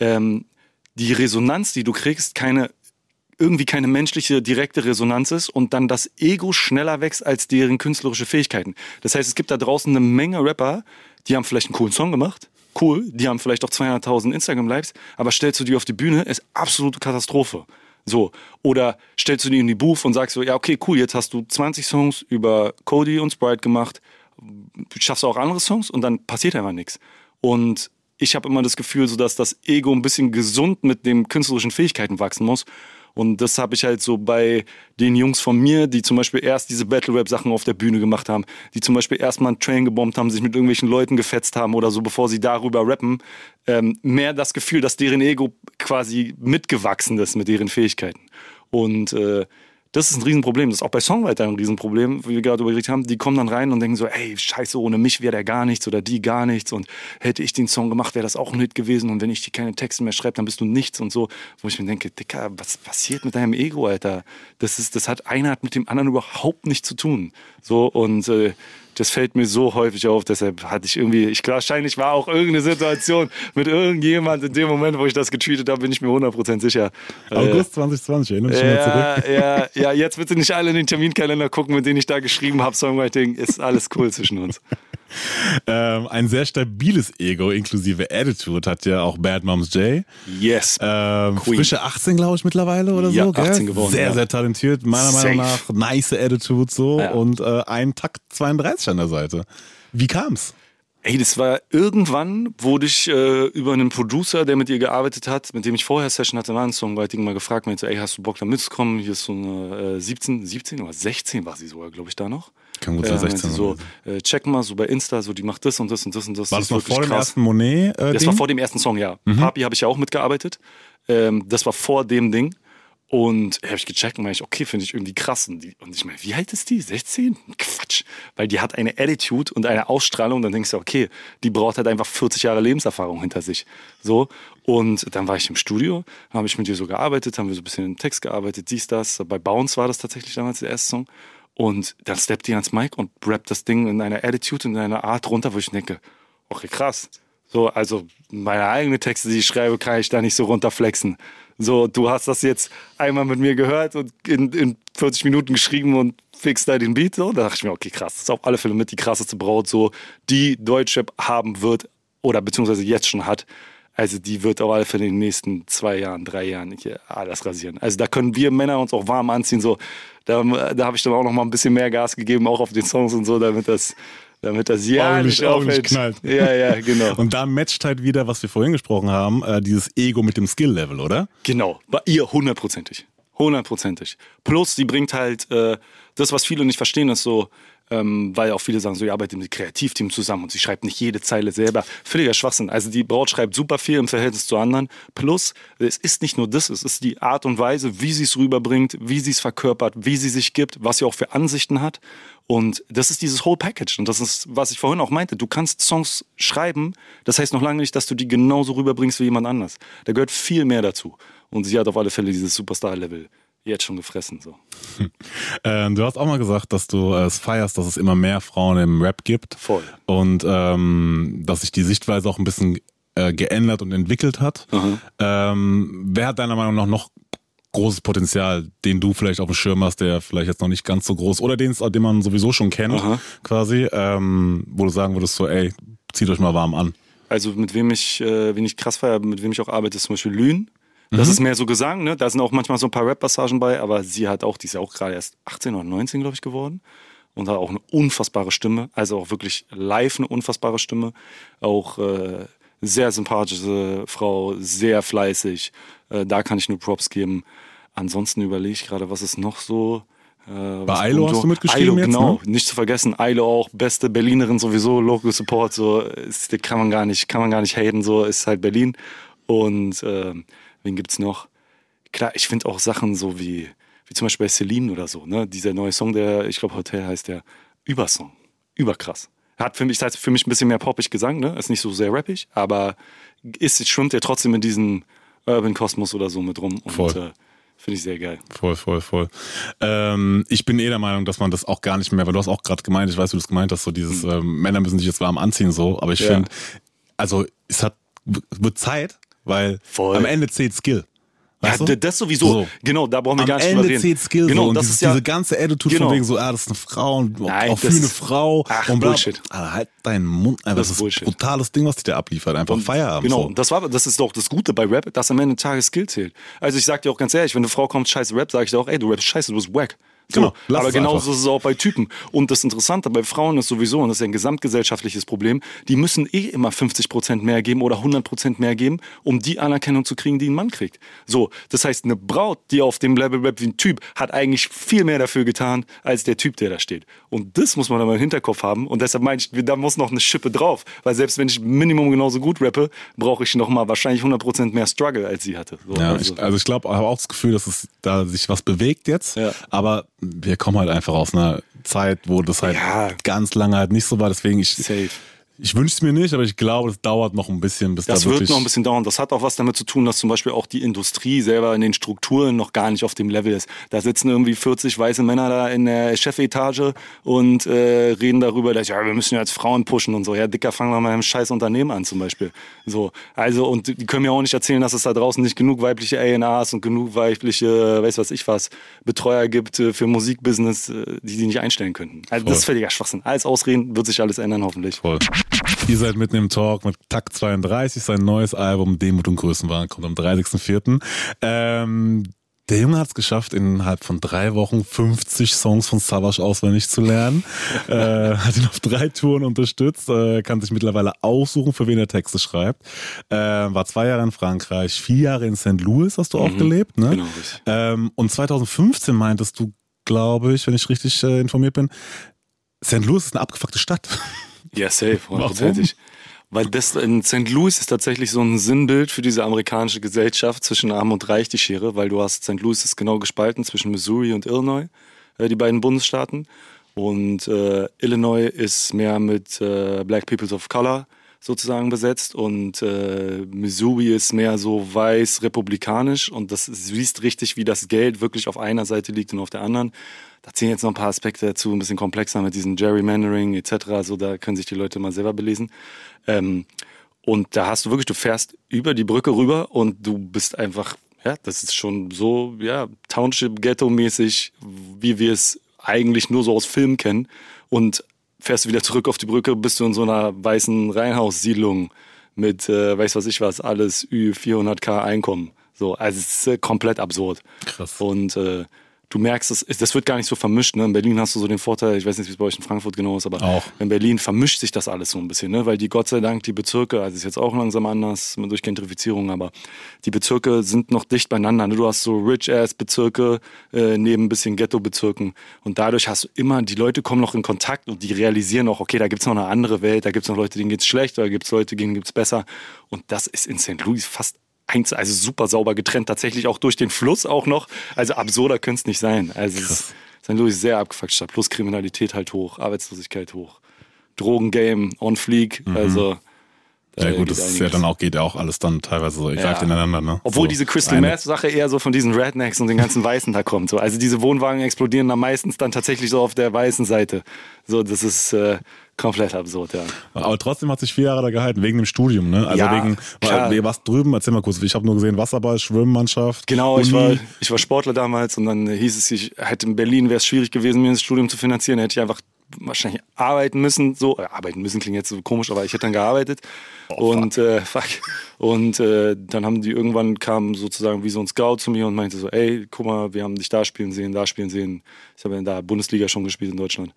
Ähm, die Resonanz, die du kriegst, keine irgendwie keine menschliche direkte Resonanz ist und dann das Ego schneller wächst als deren künstlerische Fähigkeiten. Das heißt, es gibt da draußen eine Menge Rapper, die haben vielleicht einen coolen Song gemacht, cool, die haben vielleicht auch 200.000 Instagram-Likes, aber stellst du die auf die Bühne, ist absolute Katastrophe. So. Oder stellst du die in die Booth und sagst so, ja, okay, cool, jetzt hast du 20 Songs über Cody und Sprite gemacht, schaffst du auch andere Songs und dann passiert einfach nichts. Und ich habe immer das Gefühl, so dass das Ego ein bisschen gesund mit den künstlerischen Fähigkeiten wachsen muss. Und das habe ich halt so bei den Jungs von mir, die zum Beispiel erst diese Battle-Rap-Sachen auf der Bühne gemacht haben, die zum Beispiel erstmal einen Train gebombt haben, sich mit irgendwelchen Leuten gefetzt haben oder so, bevor sie darüber rappen, ähm, mehr das Gefühl, dass deren Ego quasi mitgewachsen ist mit deren Fähigkeiten. Und äh, das ist ein Riesenproblem. Das ist auch bei Songwritern ein Riesenproblem, wie wir gerade überlegt haben. Die kommen dann rein und denken so, ey, scheiße, ohne mich wäre der gar nichts oder die gar nichts. Und hätte ich den Song gemacht, wäre das auch ein Hit gewesen. Und wenn ich dir keine Texte mehr schreibe, dann bist du nichts und so. Wo ich mir denke, Dicker, was passiert mit deinem Ego, Alter? Das, ist, das hat einer hat mit dem anderen überhaupt nichts zu tun. So, und äh, das fällt mir so häufig auf, deshalb hatte ich irgendwie, ich wahrscheinlich war auch irgendeine Situation mit irgendjemand in dem Moment, wo ich das getweetet habe, bin ich mir 100% sicher. August 2020, erinnere mich schon mal Ja, zurück. ja, ja, jetzt bitte nicht alle in den Terminkalender gucken, mit denen ich da geschrieben habe. Songwriting ist alles cool zwischen uns. Ähm, ein sehr stabiles Ego inklusive Attitude hat ja auch Bad Moms J. Yes. Ähm, frische 18, glaube ich, mittlerweile oder Ja, so. Gell? 18 geworden, Sehr, ja. sehr talentiert. Meiner Safe. Meinung nach nice Attitude so Ja. und äh, ein Takt 32 an der Seite. Wie kam's? Ey, das war irgendwann, wurde ich äh, über einen Producer, der mit ihr gearbeitet hat, mit dem ich vorher Session hatte, war ein Songwriting mal gefragt, meinte, ey, hast du Bock da mitzukommen? Hier ist so eine äh, 17, 17 oder 16 war sie sogar, glaube ich, da noch. Kann gut sein, Äh, meinte 16 so, äh, check mal so bei Insta, so die macht das und das und das und das. War das das noch vor dem krass. ersten Monet? Äh, Das Ding? war vor dem ersten Song, ja. Papi habe ich ja auch mitgearbeitet. Ähm, das war vor dem Ding. Und habe ich gecheckt und meinte ich, okay, finde ich irgendwie krass. Und, die, und ich meine, wie alt ist die? 16? Quatsch. Weil die hat eine Attitude und eine Ausstrahlung. Dann denkst du, okay, die braucht halt einfach 40 Jahre Lebenserfahrung hinter sich. So. Und dann war ich im Studio, habe ich mit ihr so gearbeitet, haben wir so ein bisschen im Text gearbeitet, dies, das. Bei Bounce war das tatsächlich damals der erste Song. Und dann steppt die ans Mic und rappt das Ding in einer Attitude, in einer Art runter, wo ich denke, okay, krass. So, also meine eigenen Texte, die ich schreibe, kann ich da nicht so runterflexen. So, du hast das jetzt einmal mit mir gehört und in, in 40 Minuten geschrieben und fixst da den Beat. So, da dachte ich mir, okay, krass. Das ist auf alle Fälle mit die krasseste Braut, so, die Deutschrap haben wird oder beziehungsweise jetzt schon hat. Also die wird auf alle Fälle in den nächsten zwei Jahren, drei Jahren alles rasieren. Also da können wir Männer uns auch warm anziehen. So, da, da habe ich dann auch noch mal ein bisschen mehr Gas gegeben, auch auf den Songs und so, damit das, damit das ja Ordentlich- nicht ordentlich knallt. Ja, ja, genau. Und da matcht halt wieder, was wir vorhin gesprochen haben, äh, dieses Ego mit dem Skill-Level, oder? Genau, bei ihr hundertprozentig. Hundertprozentig. Plus, sie bringt halt äh, das, was viele nicht verstehen, ist so, ähm, weil auch viele sagen, so, ihr arbeitet mit Kreativteam zusammen und sie schreibt nicht jede Zeile selber. Völliger Schwachsinn. Also die Braut schreibt super viel im Verhältnis zu anderen. Plus, es ist nicht nur das, es ist die Art und Weise, wie sie es rüberbringt, wie sie es verkörpert, wie sie sich gibt, was sie auch für Ansichten hat. Und das ist dieses Whole Package. Und das ist, was ich vorhin auch meinte. Du kannst Songs schreiben, das heißt noch lange nicht, dass du die genauso rüberbringst wie jemand anders. Da gehört viel mehr dazu. Und sie hat auf alle Fälle dieses Superstar-Level jetzt schon gefressen. So. Ähm, du hast auch mal gesagt, dass du äh, es feierst, dass es immer mehr Frauen im Rap gibt. Voll. Und ähm, dass sich die Sichtweise auch ein bisschen äh, geändert und entwickelt hat. Ähm, wer hat deiner Meinung nach noch großes Potenzial, den du vielleicht auf dem Schirm hast, der vielleicht jetzt noch nicht ganz so groß oder den, den man sowieso schon kennt, Aha. quasi, ähm, wo du sagen würdest so, ey, zieht euch mal warm an. Also mit wem ich, äh, wen ich krass feiere, mit wem ich auch arbeite, ist zum Beispiel Lünen. Das ist mehr so Gesang, ne? Da sind auch manchmal so ein paar Rap-Passagen bei, aber sie hat auch, die ist ja auch gerade erst 18 oder 19, glaube ich, geworden. Und hat auch eine unfassbare Stimme, also auch wirklich live eine unfassbare Stimme. Auch äh, sehr sympathische Frau, sehr fleißig. Äh, da kann ich nur Props geben. Ansonsten überlege ich gerade, was ist noch so. Äh, Ailo Bunto- hast du mitgeschrieben Ailo, jetzt, genau. ne? Nicht zu vergessen, Ailo auch, beste Berlinerin sowieso, Local Support, so, ist, kann man gar nicht, kann man gar nicht haten, so, ist halt Berlin. Und ähm, wen gibt's noch? Klar, ich finde auch Sachen so wie, wie zum Beispiel bei Celine oder so, ne? Dieser neue Song, der, ich glaube, Hotel heißt der, Übersong. Überkrass. Hat für mich, das heißt für mich ein bisschen mehr poppig Gesang, ne? Ist nicht so sehr rappig, aber ist, schwimmt ja trotzdem in diesem Urban Kosmos oder so mit rum. Und Voll. äh, finde ich sehr geil. Voll, voll, voll. Ähm, ich bin eh der Meinung, dass man das auch gar nicht mehr, weil du hast auch gerade gemeint, ich weiß, wie du das gemeint hast, so dieses ähm, Männer müssen sich jetzt warm anziehen, so, aber ich. Ja. finde, also es hat wird Zeit, weil Voll. am Ende zählt Skill. Ja, Weißt du? d- das sowieso. So. Genau, da brauchen wir Am gar nicht Ende drüber reden. zählt Skill genau, so und das dieses, ist ja, diese ganze Attitude Genau. von wegen so, ah, das ist eine Frau und Nein, auch für eine Frau Ach, und bla. Bullshit. Alter, halt deinen Mund, einfach, Das das ist ist ein Bullshit. brutales Ding, was die da abliefert, einfach Feierabend. Genau, so. und das war, das ist doch das Gute bei Rap, dass am Ende des Tages Skill zählt. Also ich sag dir auch ganz ehrlich, wenn eine Frau kommt, scheiße Rap, sag ich dir auch, ey, du rappst scheiße, du bist wack. So, Genau, lass aber genauso ist es auch bei Typen. Und das Interessante bei Frauen ist sowieso, und das ist ja ein gesamtgesellschaftliches Problem, die müssen eh immer 50 Prozent mehr geben oder 100 Prozent mehr geben, um die Anerkennung zu kriegen, die ein Mann kriegt. So, das heißt, eine Braut, die auf dem Level rappt wie ein Typ, hat eigentlich viel mehr dafür getan, als der Typ, der da steht. Und das muss man aber im Hinterkopf haben. Und deshalb meine ich, da muss noch eine Schippe drauf. Weil selbst wenn ich Minimum genauso gut rappe, brauche ich noch mal wahrscheinlich 100 Prozent mehr Struggle, als sie hatte. So, Ja, also, ich, also ich glaube, ich habe auch das Gefühl, dass es da sich was bewegt jetzt. Ja. Aber wir kommen halt einfach aus einer Zeit, wo das halt Ja. ganz lange halt nicht so war. Deswegen ich, Safe. Ich wünsche es mir nicht, aber ich glaube, es dauert noch ein bisschen, bis Das da wirklich. wird noch ein bisschen dauern. Das hat auch was damit zu tun, dass zum Beispiel auch die Industrie selber in den Strukturen noch gar nicht auf dem Level ist. Da sitzen irgendwie 40 weiße Männer da in der Chefetage und äh, reden darüber, dass ja, wir müssen ja als Frauen pushen und so. Ja, Dicker, fangen wir mal im scheiß Unternehmen an zum Beispiel. So, also und die können mir auch nicht erzählen, dass es da draußen nicht genug weibliche A&Rs und genug weibliche, weiß was ich was, Betreuer gibt äh, für Musikbusiness, äh, die die nicht einstellen könnten. Also Voll. das ist völliger Schwachsinn. Alles ausreden, wird sich alles ändern hoffentlich. Voll. Ihr seid mitten im Talk mit Takt 32, sein neues Album Demut und Größenwahn kommt am 30.04. Ähm, der Junge hat es geschafft, innerhalb von drei Wochen 50 Songs von Savage auswendig zu lernen. äh, hat ihn auf drei Touren unterstützt, äh, kann sich mittlerweile aussuchen, für wen er Texte schreibt. Äh, war zwei Jahre in Frankreich, vier Jahre in St. Louis hast du auch gelebt. Ne? Genau. Ähm, und 2015 meintest du, glaube ich, wenn ich richtig äh, informiert bin, St. Louis ist eine abgefuckte Stadt. Ja, safe, hundertprozentig. Weil das in St. Louis ist tatsächlich so ein Sinnbild für diese amerikanische Gesellschaft zwischen Arm und Reich, die Schere, weil du hast, St. Louis ist genau gespalten zwischen Missouri und Illinois, äh, die beiden Bundesstaaten. Und äh, Illinois ist mehr mit äh, Black Peoples of Color sozusagen besetzt und äh, Missouri ist mehr so weiß republikanisch und das siehst richtig, wie das Geld wirklich auf einer Seite liegt und auf der anderen. Da zählen jetzt noch ein paar Aspekte dazu, ein bisschen komplexer mit diesem Gerrymandering etc. So, da können sich die Leute mal selber belesen. Ähm, und da hast du wirklich, du fährst über die Brücke rüber und du bist einfach, ja, das ist schon so, ja, Township-Ghetto-mäßig, wie wir es eigentlich nur so aus Filmen kennen. Und fährst du wieder zurück auf die Brücke, bist du in so einer weißen Reihenhaussiedlung mit, äh, weiß was ich was, alles Ü400k Einkommen. So, also es ist äh, komplett absurd. Krass. Und äh, du merkst, das, ist- das wird gar nicht so vermischt. Ne? In Berlin hast du so den Vorteil, ich weiß nicht, wie es bei euch in Frankfurt genau ist, aber Auch. in Berlin vermischt sich das alles so ein bisschen, ne? weil die Gott sei Dank die Bezirke, also ist jetzt auch langsam anders durch Gentrifizierung, aber die Bezirke sind noch dicht beieinander. Ne? Du hast so Rich-Ass-Bezirke äh, neben ein bisschen Ghetto-Bezirken und dadurch hast du immer, die Leute kommen noch in Kontakt und die realisieren auch, okay, da gibt's noch eine andere Welt, da gibt's noch Leute, denen geht's schlecht, da gibt's Leute, denen geht's besser und das ist in St. Louis fast eins, also super sauber getrennt, tatsächlich auch durch den Fluss auch noch. Also absurder könnte es nicht sein. Also es ist, St. Louis sehr abgefuckt Stadt. Plus Kriminalität halt hoch, Arbeitslosigkeit hoch. Drogengame on fleek, also Mhm. Ja gut, geht das ist ja dann auch, geht ja auch alles dann teilweise so, ich Ja. ineinander, ne? Obwohl so, diese Crystal Meth Sache eher so von diesen Rednecks und den ganzen Weißen da kommt. So. Also diese Wohnwagen explodieren dann meistens dann tatsächlich so auf der weißen Seite. So, das ist äh, komplett absurd, ja. Aber trotzdem hat sich vier Jahre da gehalten, wegen dem Studium, ne? Also Ja, wegen, klar. war, was drüben, erzähl mal kurz, ich habe nur gesehen, Wasserball, Schwimmmannschaft. Genau, ich Uni. war, ich war Sportler damals und dann hieß es, ich hätte in Berlin wäre es schwierig gewesen, mir das Studium zu finanzieren. Hätte ich einfach wahrscheinlich arbeiten müssen. So, äh, arbeiten müssen klingt jetzt so komisch, aber ich hätte dann gearbeitet. und äh, fuck. Und äh, dann haben die irgendwann kam sozusagen wie so ein Scout zu mir und meinte so, ey, guck mal, wir haben dich da spielen sehen, da spielen sehen. Ich habe ja da Bundesliga schon gespielt in Deutschland.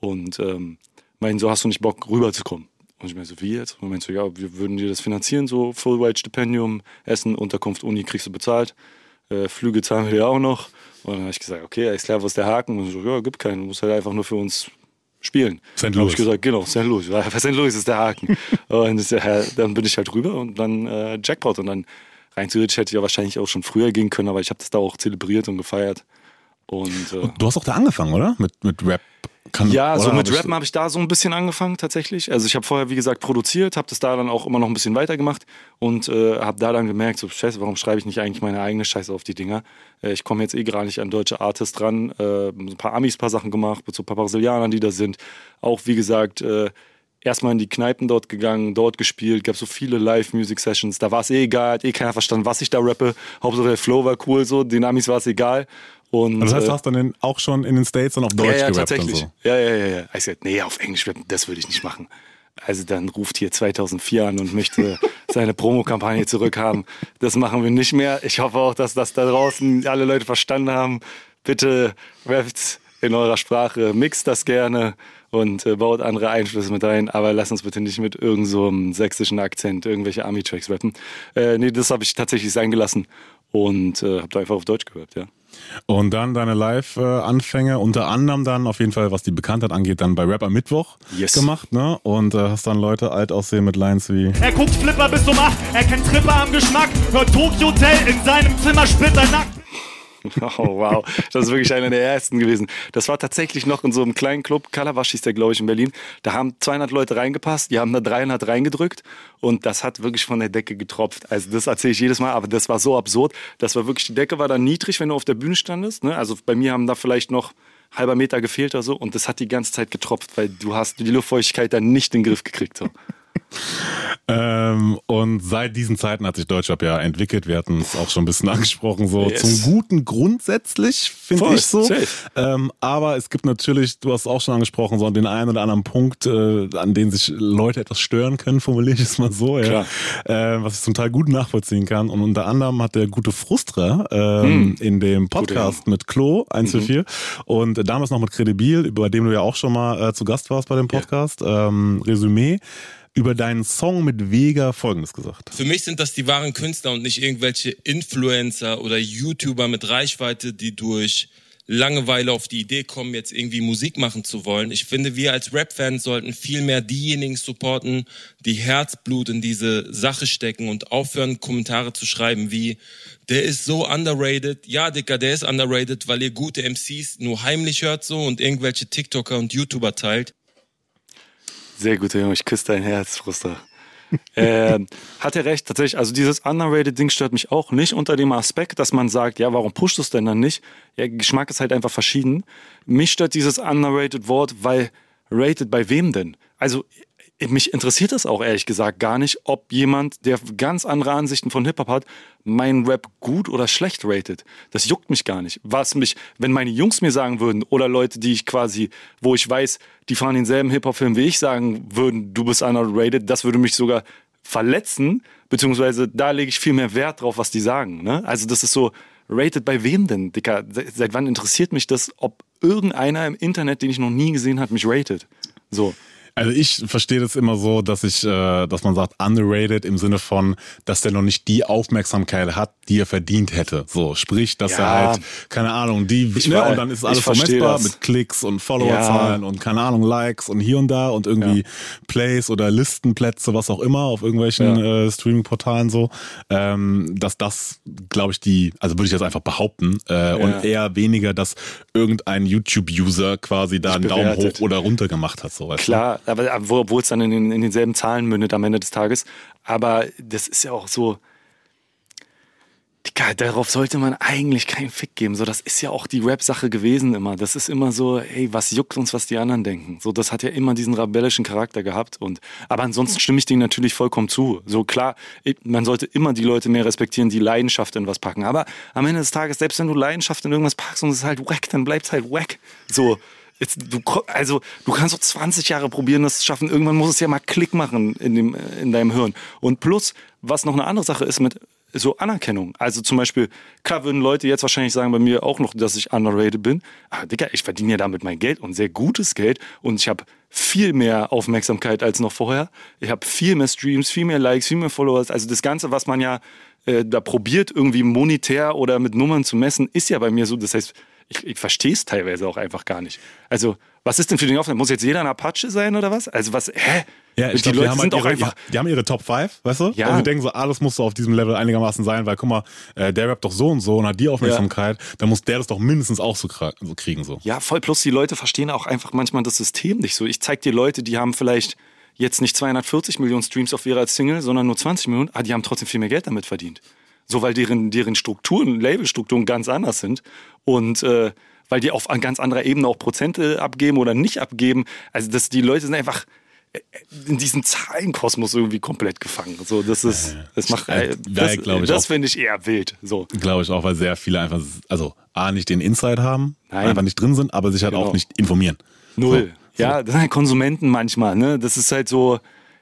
Und ähm, meinten so, hast du nicht Bock rüberzukommen? Und ich meinte so, wie jetzt? Und meinte so, ja, wir würden dir das finanzieren, so Full-Ride-Stipendium, Essen, Unterkunft, Uni kriegst du bezahlt. Äh, Flüge zahlen wir dir auch noch. Und dann habe ich gesagt, okay, alles klar, wo ist der Haken? Und so, ja, gibt keinen, du musst halt einfach nur für uns spielen. St. Dann habe Louis. ich gesagt, genau, St. Louis. St. Louis ist der Haken. und das, ja, dann bin ich halt rüber und dann äh, Jackpot. Und dann rein theoretisch hätte ich ja wahrscheinlich auch schon früher gehen können, aber ich habe das da auch zelebriert und gefeiert. Und äh, Du hast auch da angefangen, oder? Mit, mit Rap. Kann, ja, so mit Rappen habe ich da so ein bisschen angefangen tatsächlich. Also ich habe vorher, wie gesagt, produziert, habe das da dann auch immer noch ein bisschen weitergemacht und äh, habe da dann gemerkt, so scheiße, warum schreibe ich nicht eigentlich meine eigene Scheiße auf die Dinger? Äh, ich komme jetzt eh gar nicht an deutsche Artists ran. Äh, ein paar Amis, paar Sachen gemacht, mit so ein paar Brasilianern, die da sind. Auch, wie gesagt, äh, erstmal in die Kneipen dort gegangen, dort gespielt, gab so viele Live-Music-Sessions. Da war es eh egal, hat eh keiner verstanden, was ich da rappe. Hauptsache der Flow war cool, so, den Amis war es egal. Und, Also das heißt, äh, du hast dann in, auch schon in den States dann auf Deutsch ja, ja, gerappt tatsächlich. so. Ja, ja, ja, ja. Ich sagte, nee, auf Englisch rappen, das würde ich nicht machen. Also dann ruft hier 2004 an und möchte seine Promokampagne zurückhaben. Das machen wir nicht mehr. Ich hoffe auch, dass das da draußen alle Leute verstanden haben. Bitte rappt in eurer Sprache, mixt das gerne und äh, baut andere Einflüsse mit rein, aber lasst uns bitte nicht mit irgendeinem so einem sächsischen Akzent irgendwelche Army-Tracks rappen. Äh, nee, das habe ich tatsächlich sein gelassen und äh, habe einfach auf Deutsch gehört, ja. Und dann deine Live-Anfänge, unter anderem dann auf jeden Fall, was die Bekanntheit angeht, dann bei Rap am Mittwoch Yes. gemacht, ne? Und äh, hast dann Leute alt aussehen mit Lines wie Er guckt Flipper bis um 8, er kennt Tripper am Geschmack, hört Tokyo Hotel in seinem Zimmer splitternackt. Oh, wow. Das ist wirklich einer der ersten gewesen. Das war tatsächlich noch in so einem kleinen Club, Kalawasch hieß der, glaube ich, in Berlin. Da haben 200 Leute reingepasst, die haben da 300 reingedrückt und das hat wirklich von der Decke getropft. Also das erzähle ich jedes Mal, aber das war so absurd. Das war wirklich, die Decke war dann niedrig, wenn du auf der Bühne standest. Ne? Also bei mir haben da vielleicht noch halber Meter gefehlt oder so und das hat die ganze Zeit getropft, weil du hast die Luftfeuchtigkeit dann nicht in den Griff gekriegt. So. Ähm, und seit diesen Zeiten hat sich Deutschrap ja entwickelt. Wir hatten es auch schon ein bisschen angesprochen, so Yes. zum Guten grundsätzlich, finde ich so. Ähm, aber es gibt natürlich, du hast es auch schon angesprochen, so den einen oder anderen Punkt, äh, an den sich Leute etwas stören können, formuliere ich es mal so, ja. Äh, was ich zum Teil gut nachvollziehen kann. Und unter anderem hat der gute Frustra ähm, in dem Podcast mit Klo 144 und damals noch mit Credibil, bei dem du ja auch schon mal äh, zu Gast warst bei dem Podcast, ähm, Resümee über deinen Song mit Vega folgendes gesagt. Für mich sind das die wahren Künstler und nicht irgendwelche Influencer oder YouTuber mit Reichweite, die durch Langeweile auf die Idee kommen, jetzt irgendwie Musik machen zu wollen. Ich finde, wir als Rap-Fans sollten viel mehr diejenigen supporten, die Herzblut in diese Sache stecken und aufhören, Kommentare zu schreiben wie, der ist so underrated. Ja, Dicker, der ist underrated, weil ihr gute MCs nur heimlich hört so und irgendwelche TikToker und YouTuber teilt. Sehr guter Junge, ich küsse dein Herz, Fruster. ähm, hat er recht, tatsächlich. Also dieses underrated Ding stört mich auch nicht unter dem Aspekt, dass man sagt, ja, warum pusht es denn dann nicht? Ja, Geschmack ist halt einfach verschieden. Mich stört dieses underrated Wort, weil rated bei wem denn? Also mich interessiert das auch ehrlich gesagt gar nicht, ob jemand, der ganz andere Ansichten von Hip-Hop hat, meinen Rap gut oder schlecht ratet. Das juckt mich gar nicht. Was mich, wenn meine Jungs mir sagen würden oder Leute, die ich quasi, wo ich weiß, die fahren denselben Hip-Hop-Film wie ich, sagen würden, du bist underrated, das würde mich sogar verletzen, beziehungsweise da lege ich viel mehr Wert drauf, was die sagen. Ne? Also das ist so, rated bei wem denn, Dicker? Se- Seit wann interessiert mich das, ob irgendeiner im Internet, den ich noch nie gesehen habe, mich ratet? So. Also ich verstehe das immer so, dass ich, äh, dass man sagt underrated im Sinne von, dass der noch nicht die Aufmerksamkeit hat, die er verdient hätte. So, sprich, dass Ja. er halt, keine Ahnung, die, Ich ne, und dann ist alles vermessbar das. mit Klicks und Followerzahlen und keine Ahnung, Likes und hier und da und irgendwie Plays oder Listenplätze, was auch immer, auf irgendwelchen äh, Streaming-Portalen so. Ähm, dass das, glaube ich, die, also würde ich jetzt einfach behaupten, äh, und eher weniger, dass irgendein YouTube-User quasi da einen Daumen hoch oder runter gemacht hat. So, weißt? Klar, aber aber wo- obwohl es dann in, in denselben Zahlen mündet am Ende des Tages. Aber das ist ja auch so. Digga, darauf sollte man eigentlich keinen Fick geben. So, das ist ja auch die Rap-Sache gewesen immer. Das ist immer so, ey, was juckt uns, was die anderen denken. So, das hat ja immer diesen rebellischen Charakter gehabt. Und, aber ansonsten stimme ich denen natürlich vollkommen zu. So klar, man sollte immer die Leute mehr respektieren, die Leidenschaft in was packen. Aber am Ende des Tages, selbst wenn du Leidenschaft in irgendwas packst und es ist halt wack, dann bleibt es halt wack. So, Jetzt, du, also, du kannst doch 20 Jahre probieren, das zu schaffen. Irgendwann muss es ja mal Klick machen in, dem, äh, in deinem Hirn. Und plus, was noch eine andere Sache ist mit so Anerkennung. Also zum Beispiel, klar würden Leute jetzt wahrscheinlich sagen bei mir auch noch, dass ich underrated bin. Aber Digga, ich verdiene ja damit mein Geld und sehr gutes Geld. Und ich habe viel mehr Aufmerksamkeit als noch vorher. Ich habe viel mehr Streams, viel mehr Likes, viel mehr Followers. Also das Ganze, was man ja äh, da probiert, irgendwie monetär oder mit Nummern zu messen, ist ja bei mir so. Das heißt, ich, ich verstehe es teilweise auch einfach gar nicht. Also, was ist denn für den Aufwand? Muss jetzt jeder ein Apache sein oder was? Also, was, hä? Ja, ich die glaub, Leute die haben, sind halt auch ihre, einfach. die haben ihre Top 5, weißt du? Ja. Und wir denken so, alles muss so auf diesem Level einigermaßen sein, weil guck mal, äh, der rappt doch so und so und hat die Aufmerksamkeit, dann muss der das doch mindestens auch so, kriegen. so. Ja, voll. Plus die Leute verstehen auch einfach manchmal das System nicht so. Ich zeig dir Leute, die haben vielleicht jetzt nicht 240 Millionen Streams auf ihrer Single, sondern nur 20 Millionen, aber die haben trotzdem viel mehr Geld damit verdient. So, weil deren, deren Strukturen, Labelstrukturen ganz anders sind. Und äh, weil die auf an ganz anderer Ebene auch Prozente abgeben oder nicht abgeben. Also das, die Leute sind einfach äh, in diesem Zahlenkosmos irgendwie komplett gefangen. So, das ist, das macht, äh, Ja, das, ich das finde ich eher wild. So. Glaube ich auch, weil sehr viele einfach, also A, nicht den Insight haben, Nein. einfach nicht drin sind, aber sich halt Genau. auch nicht informieren. Null. Ja, das sind halt Konsumenten manchmal, ne? Das ist halt so,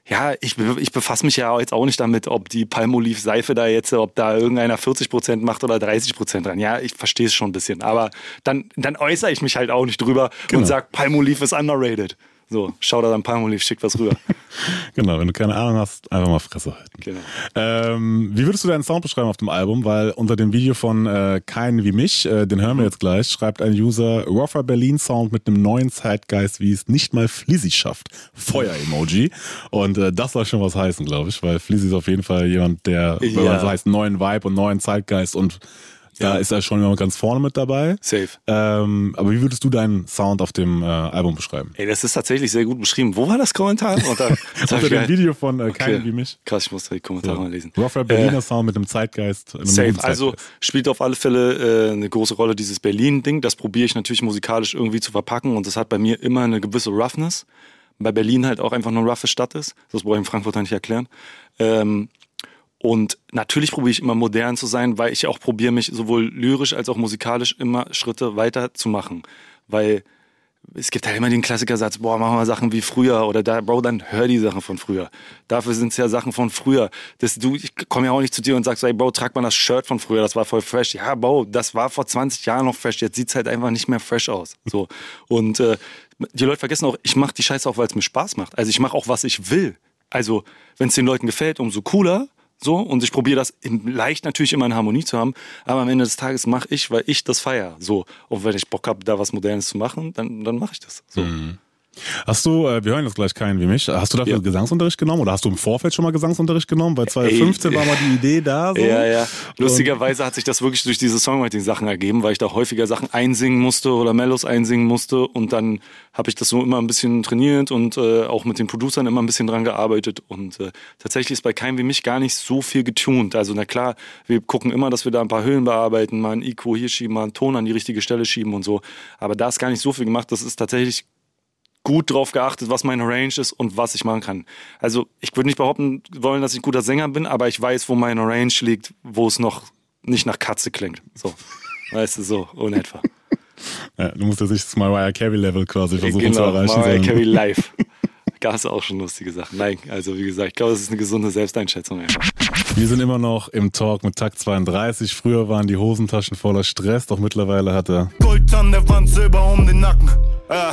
ja, ich, ich befasse mich ja jetzt auch nicht damit, ob die Palmolive-Seife da jetzt, ob da irgendeiner 40% macht oder 30% dran. Ja, ich verstehe es schon ein bisschen. Aber dann, dann äußere ich mich halt auch nicht drüber Genau. und sag, Palmolive ist underrated. So, schau da dann Palmolive, schick was rüber. Genau, wenn du keine Ahnung hast, einfach mal Fresse halten. Genau. Ähm, wie würdest du deinen Sound beschreiben auf dem Album? Weil unter dem Video von äh, Kein wie mich, äh, den hören wir jetzt gleich, schreibt ein User Rougher Berlin Sound mit einem neuen Zeitgeist, wie es nicht mal Flizzy schafft. Feuer-Emoji. Und äh, das soll schon was heißen, glaube ich, weil Flizzy ist auf jeden Fall jemand, der, wenn man Ja. so heißt, neuen Vibe und neuen Zeitgeist und da ist er schon immer ganz vorne mit dabei. Safe. Ähm, aber wie würdest du deinen Sound auf dem äh, Album beschreiben? Ey, das ist tatsächlich sehr gut beschrieben. Wo war das Kommentar? Unter, Unter dem Video von äh, Kein Okay. wie mich. Krass, ich muss die Kommentare mal lesen. Rougher Berliner Äh, Sound mit einem Zeitgeist. Einem Safe. guten Also Zeitgeist. spielt auf alle Fälle äh, eine große Rolle dieses Berlin-Ding. Das probiere ich natürlich musikalisch irgendwie zu verpacken und das hat bei mir immer eine gewisse Roughness. Bei Berlin halt auch einfach eine roughe Stadt ist. Das brauche ich in Frankfurt nicht erklären. Ähm, und natürlich probiere ich immer modern zu sein, weil ich auch probiere, mich sowohl lyrisch als auch musikalisch immer Schritte weiter zu machen. Weil es gibt ja immer den Klassikersatz, boah, machen wir Sachen wie früher oder da, Bro, dann hör die Sachen von früher. Dafür sind es ja Sachen von früher. Das, du, ich komme ja auch nicht zu dir und sag so, ey, Bro, trag mal das Shirt von früher, das war voll fresh. Ja, Bro, das war vor 20 Jahren noch fresh, jetzt sieht's halt einfach nicht mehr fresh aus. So. Und äh, die Leute vergessen auch, ich mache die Scheiße auch, weil es mir Spaß macht. Also ich mache auch, was ich will. Also, wenn es den Leuten gefällt, umso cooler. So, und ich probiere das in, leicht natürlich immer in Harmonie zu haben, aber am Ende des Tages mache ich, weil ich das feier. So, und wenn ich Bock habe, da was Modernes zu machen, dann, dann mache ich das. So. Hast du, äh, wir hören jetzt gleich keinen wie mich, hast du dafür Ja. Gesangsunterricht genommen oder hast du im Vorfeld schon mal Gesangsunterricht genommen? Weil 2015 Ey, war mal die Idee da. So. Ja, ja. Lustigerweise hat sich das wirklich durch diese Songwriting-Sachen ergeben, weil ich da häufiger Sachen einsingen musste oder Mellows einsingen musste und dann habe ich das so immer ein bisschen trainiert und äh, auch mit den Producern immer ein bisschen dran gearbeitet und äh, tatsächlich ist bei keinem wie mich gar nicht so viel getuned. Also na klar, wir gucken immer, dass wir da ein paar Höhen bearbeiten, mal ein Eco hier schieben, mal einen Ton an die richtige Stelle schieben und so, aber da ist gar nicht so viel gemacht. Das ist tatsächlich gut drauf geachtet, was meine Range ist und was ich machen kann. Also ich würde nicht behaupten wollen, dass ich ein guter Sänger bin, aber ich weiß, wo meine Range liegt, wo es noch nicht nach Katze klingt. So, weißt du, so in etwa. Ja, du musst jetzt nicht das Mariah Carey Level quasi versuchen zu genau, erreichen. Mariah sondern- Carey live. Gab es auch schon lustige Sachen. Nein, also wie gesagt, ich glaube, das ist eine gesunde Selbsteinschätzung einfach. Wir sind immer noch im Talk mit Takt 32. Früher waren die Hosentaschen voller Stress, doch mittlerweile hat er. Gold an der Wand, Silber um den Nacken. Ah.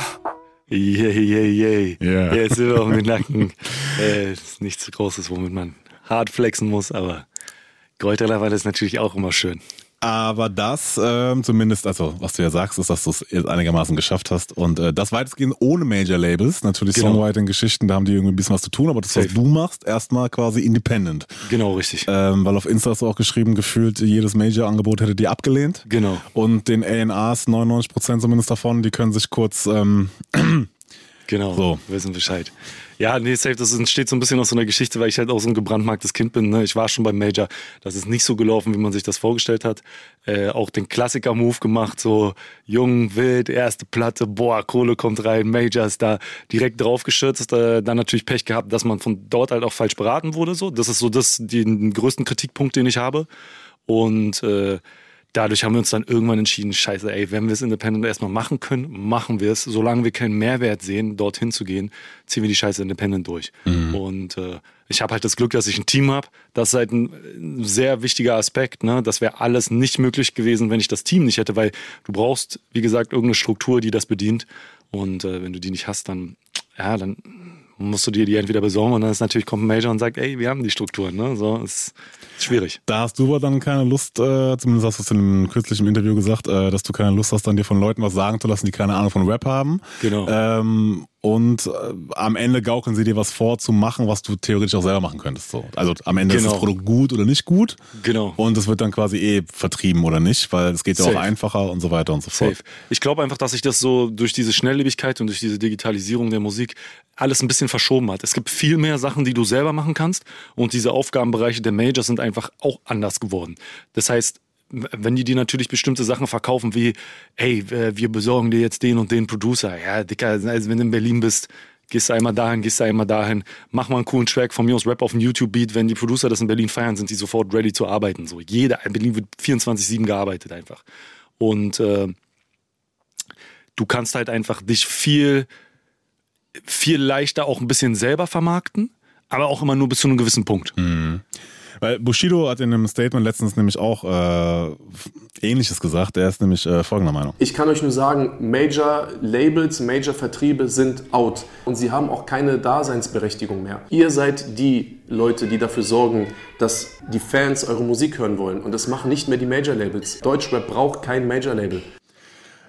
Yay, yay, yay. Ja. Jetzt sind wir auf den Nacken. Äh, ist nichts Großes, womit man hart flexen muss, aber Goldrelevant ist natürlich auch immer schön. Aber das ähm, zumindest, also was du ja sagst, ist, dass du es jetzt einigermaßen geschafft hast. Und äh, das weitestgehend ohne Major-Labels. Natürlich Genau. Songwriting-Geschichten, da haben die irgendwie ein bisschen was zu tun, aber das, was Safe. du machst, erstmal quasi independent. Genau, richtig. Ähm, weil auf Insta hast du auch geschrieben, gefühlt jedes Major-Angebot hätte die abgelehnt. Genau. Und den A&Rs, 99% zumindest davon, die können sich kurz ähm, Genau, So. wissen Bescheid. Ja, nee, safe, das entsteht so ein bisschen aus so einer Geschichte, weil ich halt auch so ein gebrandmarktes Kind bin. Ne? Ich war schon beim Major, das ist nicht so gelaufen, wie man sich das vorgestellt hat. Äh, auch den Klassiker-Move gemacht, so jung, wild, erste Platte, boah, Kohle kommt rein, Major ist da direkt draufgeschützt. Äh, dann natürlich Pech gehabt, dass man von dort halt auch falsch beraten wurde. So. Das ist so das, den größten Kritikpunkt, den ich habe. Und äh, dadurch haben wir uns dann irgendwann entschieden, scheiße, ey, wenn wir es independent erstmal machen können, machen wir es. Solange wir keinen Mehrwert sehen, dorthin zu gehen, ziehen wir die Scheiße independent durch. Und äh, ich habe halt das Glück, dass ich ein Team habe. Das ist halt ein, sehr wichtiger Aspekt. Ne? Das wäre alles nicht möglich gewesen, wenn ich das Team nicht hätte, weil du brauchst, wie gesagt, irgendeine Struktur, die das bedient. Und äh, wenn du die nicht hast, dann, ja, dann musst du dir die entweder besorgen und dann ist natürlich kommt ein Major und sagt, ey, wir haben die Strukturen. Ne? So, ist schwierig. Da hast du aber dann keine Lust, äh, zumindest hast du es in einem kürzlichen Interview gesagt, äh, dass du keine Lust hast, dann dir von Leuten was sagen zu lassen, die keine Ahnung von Rap haben. Genau. Ähm, und äh, am Ende gaukeln sie dir was vor, zu machen, was du theoretisch auch selber machen könntest. So. Also am Ende ist Genau. das Produkt gut oder nicht gut. Genau. Und es wird dann quasi eh vertrieben oder nicht, weil es geht ja auch einfacher und so weiter und so fort. Safe. Ich glaube einfach, dass sich das so durch diese Schnelllebigkeit und durch diese Digitalisierung der Musik alles ein bisschen verschoben hat. Es gibt viel mehr Sachen, die du selber machen kannst und diese Aufgabenbereiche der Majors sind einfach auch anders geworden. Das heißt, wenn die dir natürlich bestimmte Sachen verkaufen wie, hey, äh, wir besorgen dir jetzt den und den Producer. Ja, Dicker, also wenn du in Berlin bist, gehst du einmal dahin, gehst du einmal dahin, mach mal einen coolen Track von mir aus Rap auf dem YouTube-Beat. Wenn die Producer das in Berlin feiern, sind die sofort ready zu arbeiten. So, jeder, in Berlin wird 24-7 gearbeitet einfach. Und äh, du kannst halt einfach dich viel, viel leichter auch ein bisschen selber vermarkten. aber auch immer nur bis zu einem gewissen Punkt. Mhm. Weil Bushido hat in einem Statement letztens nämlich auch äh, Ähnliches gesagt. Er ist nämlich äh, folgender Meinung. Ich kann euch nur sagen, Major-Labels, Major-Vertriebe sind out. Und sie haben auch keine Daseinsberechtigung mehr. Ihr seid die Leute, die dafür sorgen, dass die Fans eure Musik hören wollen. Und das machen nicht mehr die Major-Labels. Deutschrap braucht kein Major-Label.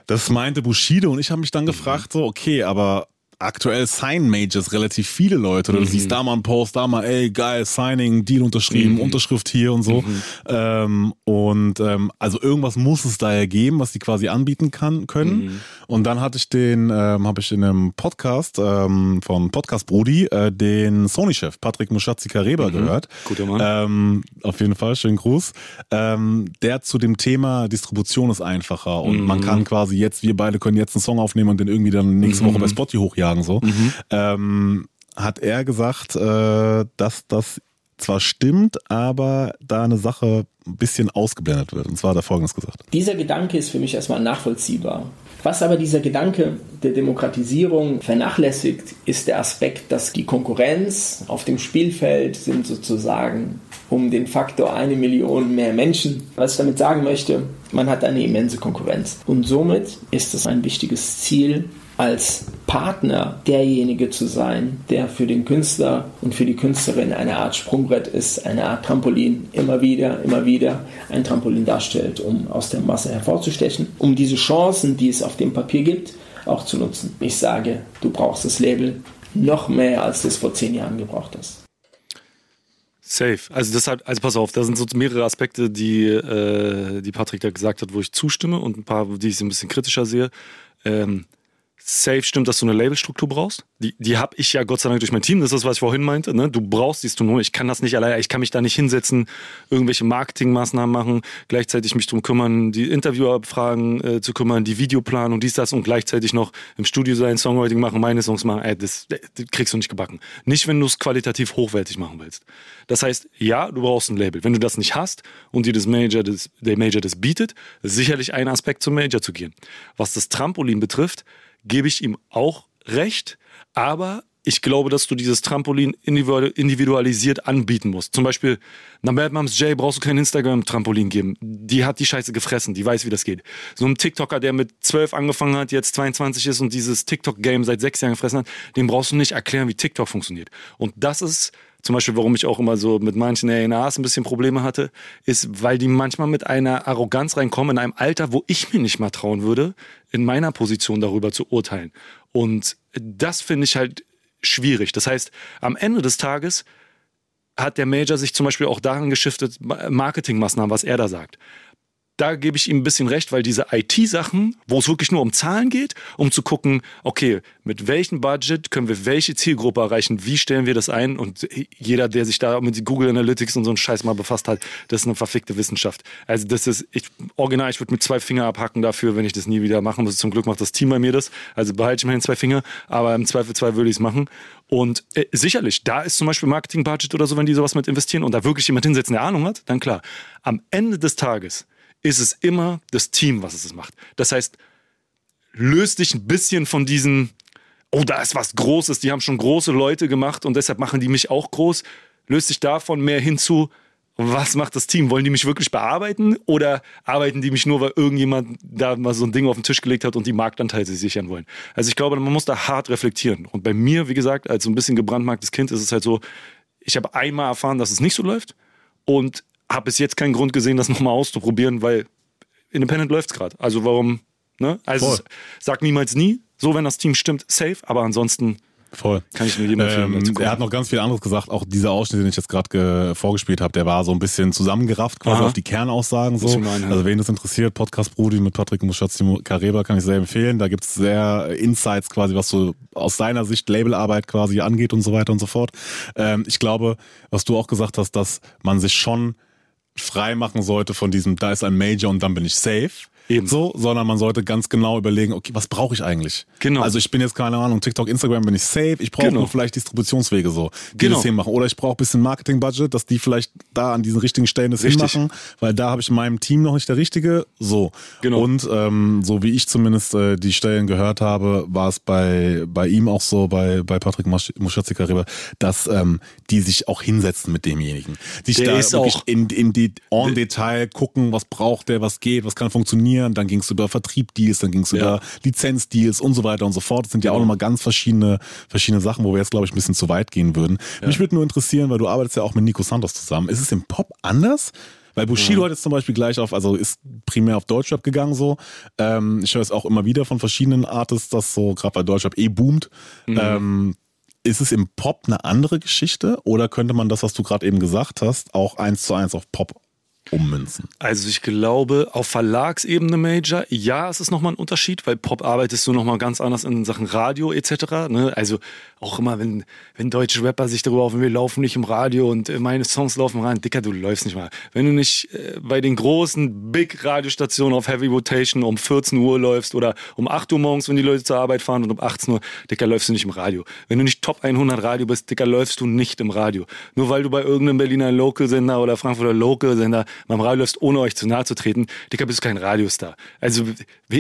Das meinte Bushido und ich habe mich dann gefragt, so, okay, aber aktuell sign Majors relativ viele Leute. Oder du Mhm. siehst da mal einen Post, da mal, ey, geil, Signing, Deal unterschrieben, Mhm. Unterschrift hier und so. Mhm. Ähm, und ähm, also irgendwas muss es da ja geben, was die quasi anbieten kann, können. Mhm. Und dann hatte ich den, ähm, habe ich in einem Podcast ähm, von Podcast Brody äh, den Sony-Chef Patrick Muschatzi-Kareba Mhm. gehört. Guter Mann. Ähm, auf jeden Fall, schönen Gruß. Ähm, der zu dem Thema Distribution ist einfacher und Mhm. man kann quasi jetzt, wir beide können jetzt einen Song aufnehmen und den irgendwie dann nächste Woche bei Spotify hochjagen, so. Ähm, hat er gesagt, äh, dass das zwar stimmt, aber da eine Sache ein bisschen ausgeblendet wird. Und zwar hat er folgendes gesagt. Dieser Gedanke ist für mich erstmal nachvollziehbar. Was aber dieser Gedanke der Demokratisierung vernachlässigt, ist der Aspekt, dass die Konkurrenz auf dem Spielfeld sind sozusagen um den Faktor eine Million mehr Menschen. Was ich damit sagen möchte, man hat eine immense Konkurrenz. Und somit ist es ein wichtiges Ziel, als Partner derjenige zu sein, der für den Künstler und für die Künstlerin eine Art Sprungbrett ist, eine Art Trampolin, immer wieder, immer wieder ein Trampolin darstellt, um aus der Masse hervorzustechen, um diese Chancen, die es auf dem Papier gibt, auch zu nutzen. Ich sage, du brauchst das Label noch mehr, als du es vor zehn Jahren gebraucht hast. Safe. Also deshalb, also pass auf, da sind so mehrere Aspekte, die, äh, die Patrick da gesagt hat, wo ich zustimme und ein paar, die ich ein bisschen kritischer sehe. Ähm, safe stimmt, dass du eine Labelstruktur brauchst. Die, die habe ich ja Gott sei Dank durch mein Team. Das ist, was ich vorhin meinte. Ne? Du brauchst die Struktur. Ich kann das nicht alleine. Ich kann mich da nicht hinsetzen, irgendwelche Marketingmaßnahmen machen, gleichzeitig mich drum kümmern, die Interviewerfragen äh, zu kümmern, die Videoplanung, dies, das und gleichzeitig noch im Studio sein, Songwriting machen, meine Songs machen. Ey, das, das kriegst du nicht gebacken. Nicht, wenn du es qualitativ hochwertig machen willst. Das heißt, ja, du brauchst ein Label. Wenn du das nicht hast und dir das Major, das, der Major das bietet, sicherlich ein Aspekt zum Major zu gehen. Was das Trampolin betrifft, gebe ich ihm auch recht, aber ich glaube, dass du dieses Trampolin individu- individualisiert anbieten musst. Zum Beispiel, einer Bad Moms J brauchst du kein Instagram-Trampolin geben. Die hat die Scheiße gefressen, die weiß, wie das geht. So ein TikToker, der mit 12 angefangen hat, jetzt 22 ist und dieses TikTok-Game seit sechs Jahren gefressen hat, dem brauchst du nicht erklären, wie TikTok funktioniert. Und das ist zum Beispiel, warum ich auch immer so mit manchen ANAs ein bisschen Probleme hatte, ist, weil die manchmal mit einer Arroganz reinkommen in einem Alter, wo ich mir nicht mal trauen würde, in meiner Position darüber zu urteilen. Und das finde ich halt schwierig. Das heißt, am Ende des Tages hat der Major sich zum Beispiel auch daran geschiftet, Marketingmaßnahmen, was er da sagt. Da gebe ich ihm ein bisschen recht, weil diese IT-Sachen, wo es wirklich nur um Zahlen geht, um zu gucken, okay, mit welchem Budget können wir welche Zielgruppe erreichen, wie stellen wir das ein und jeder, der sich da mit Google Analytics und so einen Scheiß mal befasst hat, das ist eine verfickte Wissenschaft. Also das ist, ich, original, ich würde mit zwei Finger abhacken dafür, wenn ich das nie wieder machen muss. Zum Glück macht das Team bei mir das, also behalte ich meine zwei Finger, aber im Zweifelsfall würde ich es machen. Und äh, sicherlich, da ist zum Beispiel Marketing-Budget oder so, wenn die sowas mit investieren und da wirklich jemand hinsetzen, der Ahnung hat, dann klar. Am Ende des Tages ist es immer das Team, was es macht. Das heißt, löst dich ein bisschen von diesen, oh, da ist was Großes, die haben schon große Leute gemacht und deshalb machen die mich auch groß. Löst dich davon mehr hinzu, was macht das Team? Wollen die mich wirklich bearbeiten oder arbeiten die mich nur, weil irgendjemand da mal so ein Ding auf den Tisch gelegt hat und die Marktanteile sich sichern wollen? Also ich glaube, man muss da hart reflektieren. Und bei mir, wie gesagt, als so ein bisschen gebrandmarktes Kind ist es halt so, ich habe einmal erfahren, dass es nicht so läuft und habe bis jetzt keinen Grund gesehen, das nochmal auszuprobieren, weil Independent läuft es gerade. Also warum, ne? Also es- sag niemals nie, so wenn das Team stimmt, safe, aber ansonsten Voll. kann ich nur jedem empfehlen. Ähm, er hat noch ganz viel anderes gesagt. Auch dieser Ausschnitt, den ich jetzt gerade ge- vorgespielt habe, der war so ein bisschen zusammengerafft quasi Aha. auf die Kernaussagen. So. einhören. Also wen das interessiert, Podcast Brudi mit Patrick Muschatzi Kareba kann ich sehr empfehlen. Da gibt's sehr Insights quasi, was so aus seiner Sicht Labelarbeit quasi angeht und so weiter und so fort. Ähm, ich glaube, was du auch gesagt hast, dass man sich schon frei machen sollte von diesem, da ist ein Major und dann bin ich safe. Eben. So, sondern man sollte ganz genau überlegen, okay, was brauche ich eigentlich? Genau. Also ich bin jetzt keine Ahnung, TikTok, Instagram bin ich safe, ich brauche Genau. nur vielleicht Distributionswege so, die Genau. das hinmachen. Oder ich brauche ein bisschen Marketing-Budget, dass die vielleicht da an diesen richtigen Stellen das Richtig. hinmachen, weil da habe ich in meinem Team noch nicht der Richtige. So. Genau. Und ähm, so wie ich zumindest äh, die Stellen gehört habe, war es bei, bei ihm auch so, bei, bei Patrick Muschatzika-Rieber, dass ähm, die sich auch hinsetzen mit demjenigen. Sich Der da wirklich auch- in, in die en Detail gucken, was braucht der, was geht, was kann funktionieren. Dann ging es über Vertrieb-Deals, dann ging es Ja. über Lizenz-Deals und so weiter und so fort. Das sind ja auch Genau. nochmal ganz verschiedene, verschiedene Sachen, wo wir jetzt, glaube ich, ein bisschen zu weit gehen würden. Mich würde nur interessieren, weil du arbeitest ja auch mit Nico Santos zusammen. Ist es im Pop anders? Weil Bushido hat jetzt zum Beispiel gleich auf, also ist primär auf Deutschrap gegangen so. Ähm, ich höre es auch immer wieder von verschiedenen Artists, dass so, gerade weil Deutschrap eh boomt. Ähm, ist es im Pop eine andere Geschichte oder könnte man das, was du gerade eben gesagt hast, auch eins zu eins auf Pop ummünzen? Also ich glaube, auf Verlagsebene Major, ja, es ist nochmal ein Unterschied, weil Pop arbeitest du nochmal ganz anders in Sachen Radio etc. Ne? Also auch immer, wenn, wenn deutsche Rapper sich darüber aufregen, wir laufen nicht im Radio und äh, meine Songs laufen rein, Dicker, du läufst nicht mal. Wenn du nicht äh, bei den großen Big Radiostationen auf Heavy Rotation um 14 Uhr läufst oder um 8 Uhr morgens, wenn die Leute zur Arbeit fahren und um 18 Uhr, Dicker, läufst du nicht im Radio. Wenn du nicht Top 100 Radio bist, Dicker, läufst du nicht im Radio. Nur weil du bei irgendeinem Berliner Local-Sender oder Frankfurter Local-Sender beim Radio läufst, ohne euch zu nahe zu treten, Dicker, bist du kein Radiostar. Also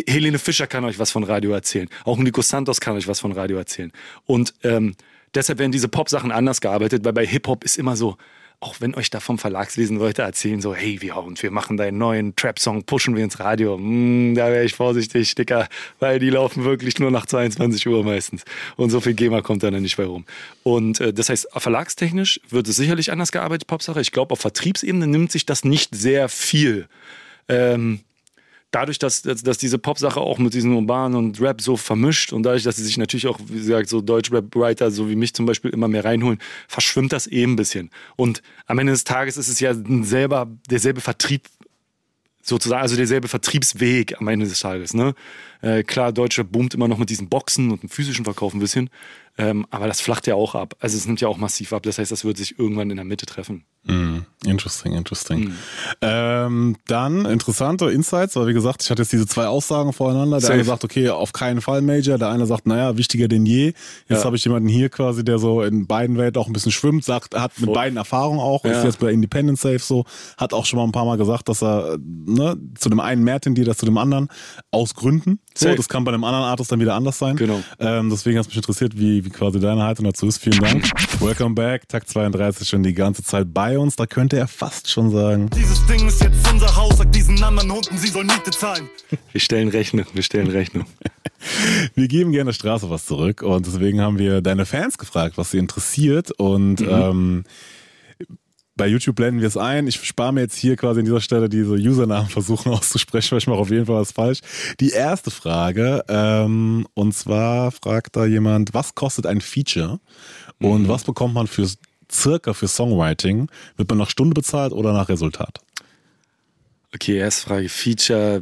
Helene Fischer kann euch was von Radio erzählen. Auch Nico Santos kann euch was von Radio erzählen. Und ähm, deshalb werden diese Pop-Sachen anders gearbeitet, weil bei Hip-Hop ist immer so, auch wenn euch da vom Verlagswesen Leute erzählen, so, hey, wir, und wir machen deinen neuen Trap-Song, pushen wir ins Radio, mm, da wäre ich vorsichtig, Dicker, weil die laufen wirklich nur nach 22 Uhr meistens. Und so viel GEMA kommt da dann nicht bei rum. Und äh, das heißt, verlagstechnisch wird es sicherlich anders gearbeitet, Popsache. Ich glaube, auf Vertriebsebene nimmt sich das nicht sehr viel. Ähm, dadurch, dass, dass, dass diese Pop-Sache auch mit diesem Urban und Rap so vermischt und dadurch, dass sie sich natürlich auch, wie gesagt, so Deutsch-Rap-Writer, so wie mich zum Beispiel, immer mehr reinholen, verschwimmt das eh ein bisschen. Und am Ende des Tages ist es ja selber, derselbe Vertrieb sozusagen, also derselbe Vertriebsweg am Ende des Tages. Ne? Äh, klar, Deutsche boomt immer noch mit diesen Boxen und dem physischen Verkauf ein bisschen, ähm, aber das flacht ja auch ab. Also es nimmt ja auch massiv ab. Das heißt, das wird sich irgendwann in der Mitte treffen. Mm, interesting, interesting. Ähm, dann interessante Insights, weil wie gesagt, ich hatte jetzt diese zwei Aussagen voreinander. Der Safe. eine sagt, okay, auf keinen Fall Major. Der eine sagt, naja, wichtiger denn je. Jetzt Ja. habe ich jemanden hier quasi, der so in beiden Welten auch ein bisschen schwimmt, sagt, hat mit Voll. beiden Erfahrung auch, ist Ja. jetzt bei Independent Safe so, hat auch schon mal ein paar Mal gesagt, dass er ne, zu dem einen mehr tendiert als zu dem anderen, aus Gründen. So, Safe. das kann bei einem anderen Artist dann wieder anders sein. Genau. Ähm, deswegen hat es mich interessiert, wie, wie quasi deine Haltung dazu ist. Vielen Dank. Welcome back. Tag 32 schon die ganze Zeit bei uns. Da könnte er fast schon sagen. Dieses Ding ist jetzt unser Haus, sag diesen anderen Hunden, sie sollen Miete zahlen. Wir stellen Rechnung, wir stellen Rechnung. Wir geben gerne der Straße was zurück und deswegen haben wir deine Fans gefragt, was sie interessiert und ähm, bei YouTube blenden wir es ein. Ich spare mir jetzt hier quasi an dieser Stelle diese Usernamen versuchen auszusprechen, weil ich mache auf jeden Fall was falsch. Die erste Frage, ähm, und zwar fragt da jemand, was kostet ein Feature und was bekommt man für circa für Songwriting? Wird man nach Stunde bezahlt oder nach Resultat? Okay, erste Frage. Feature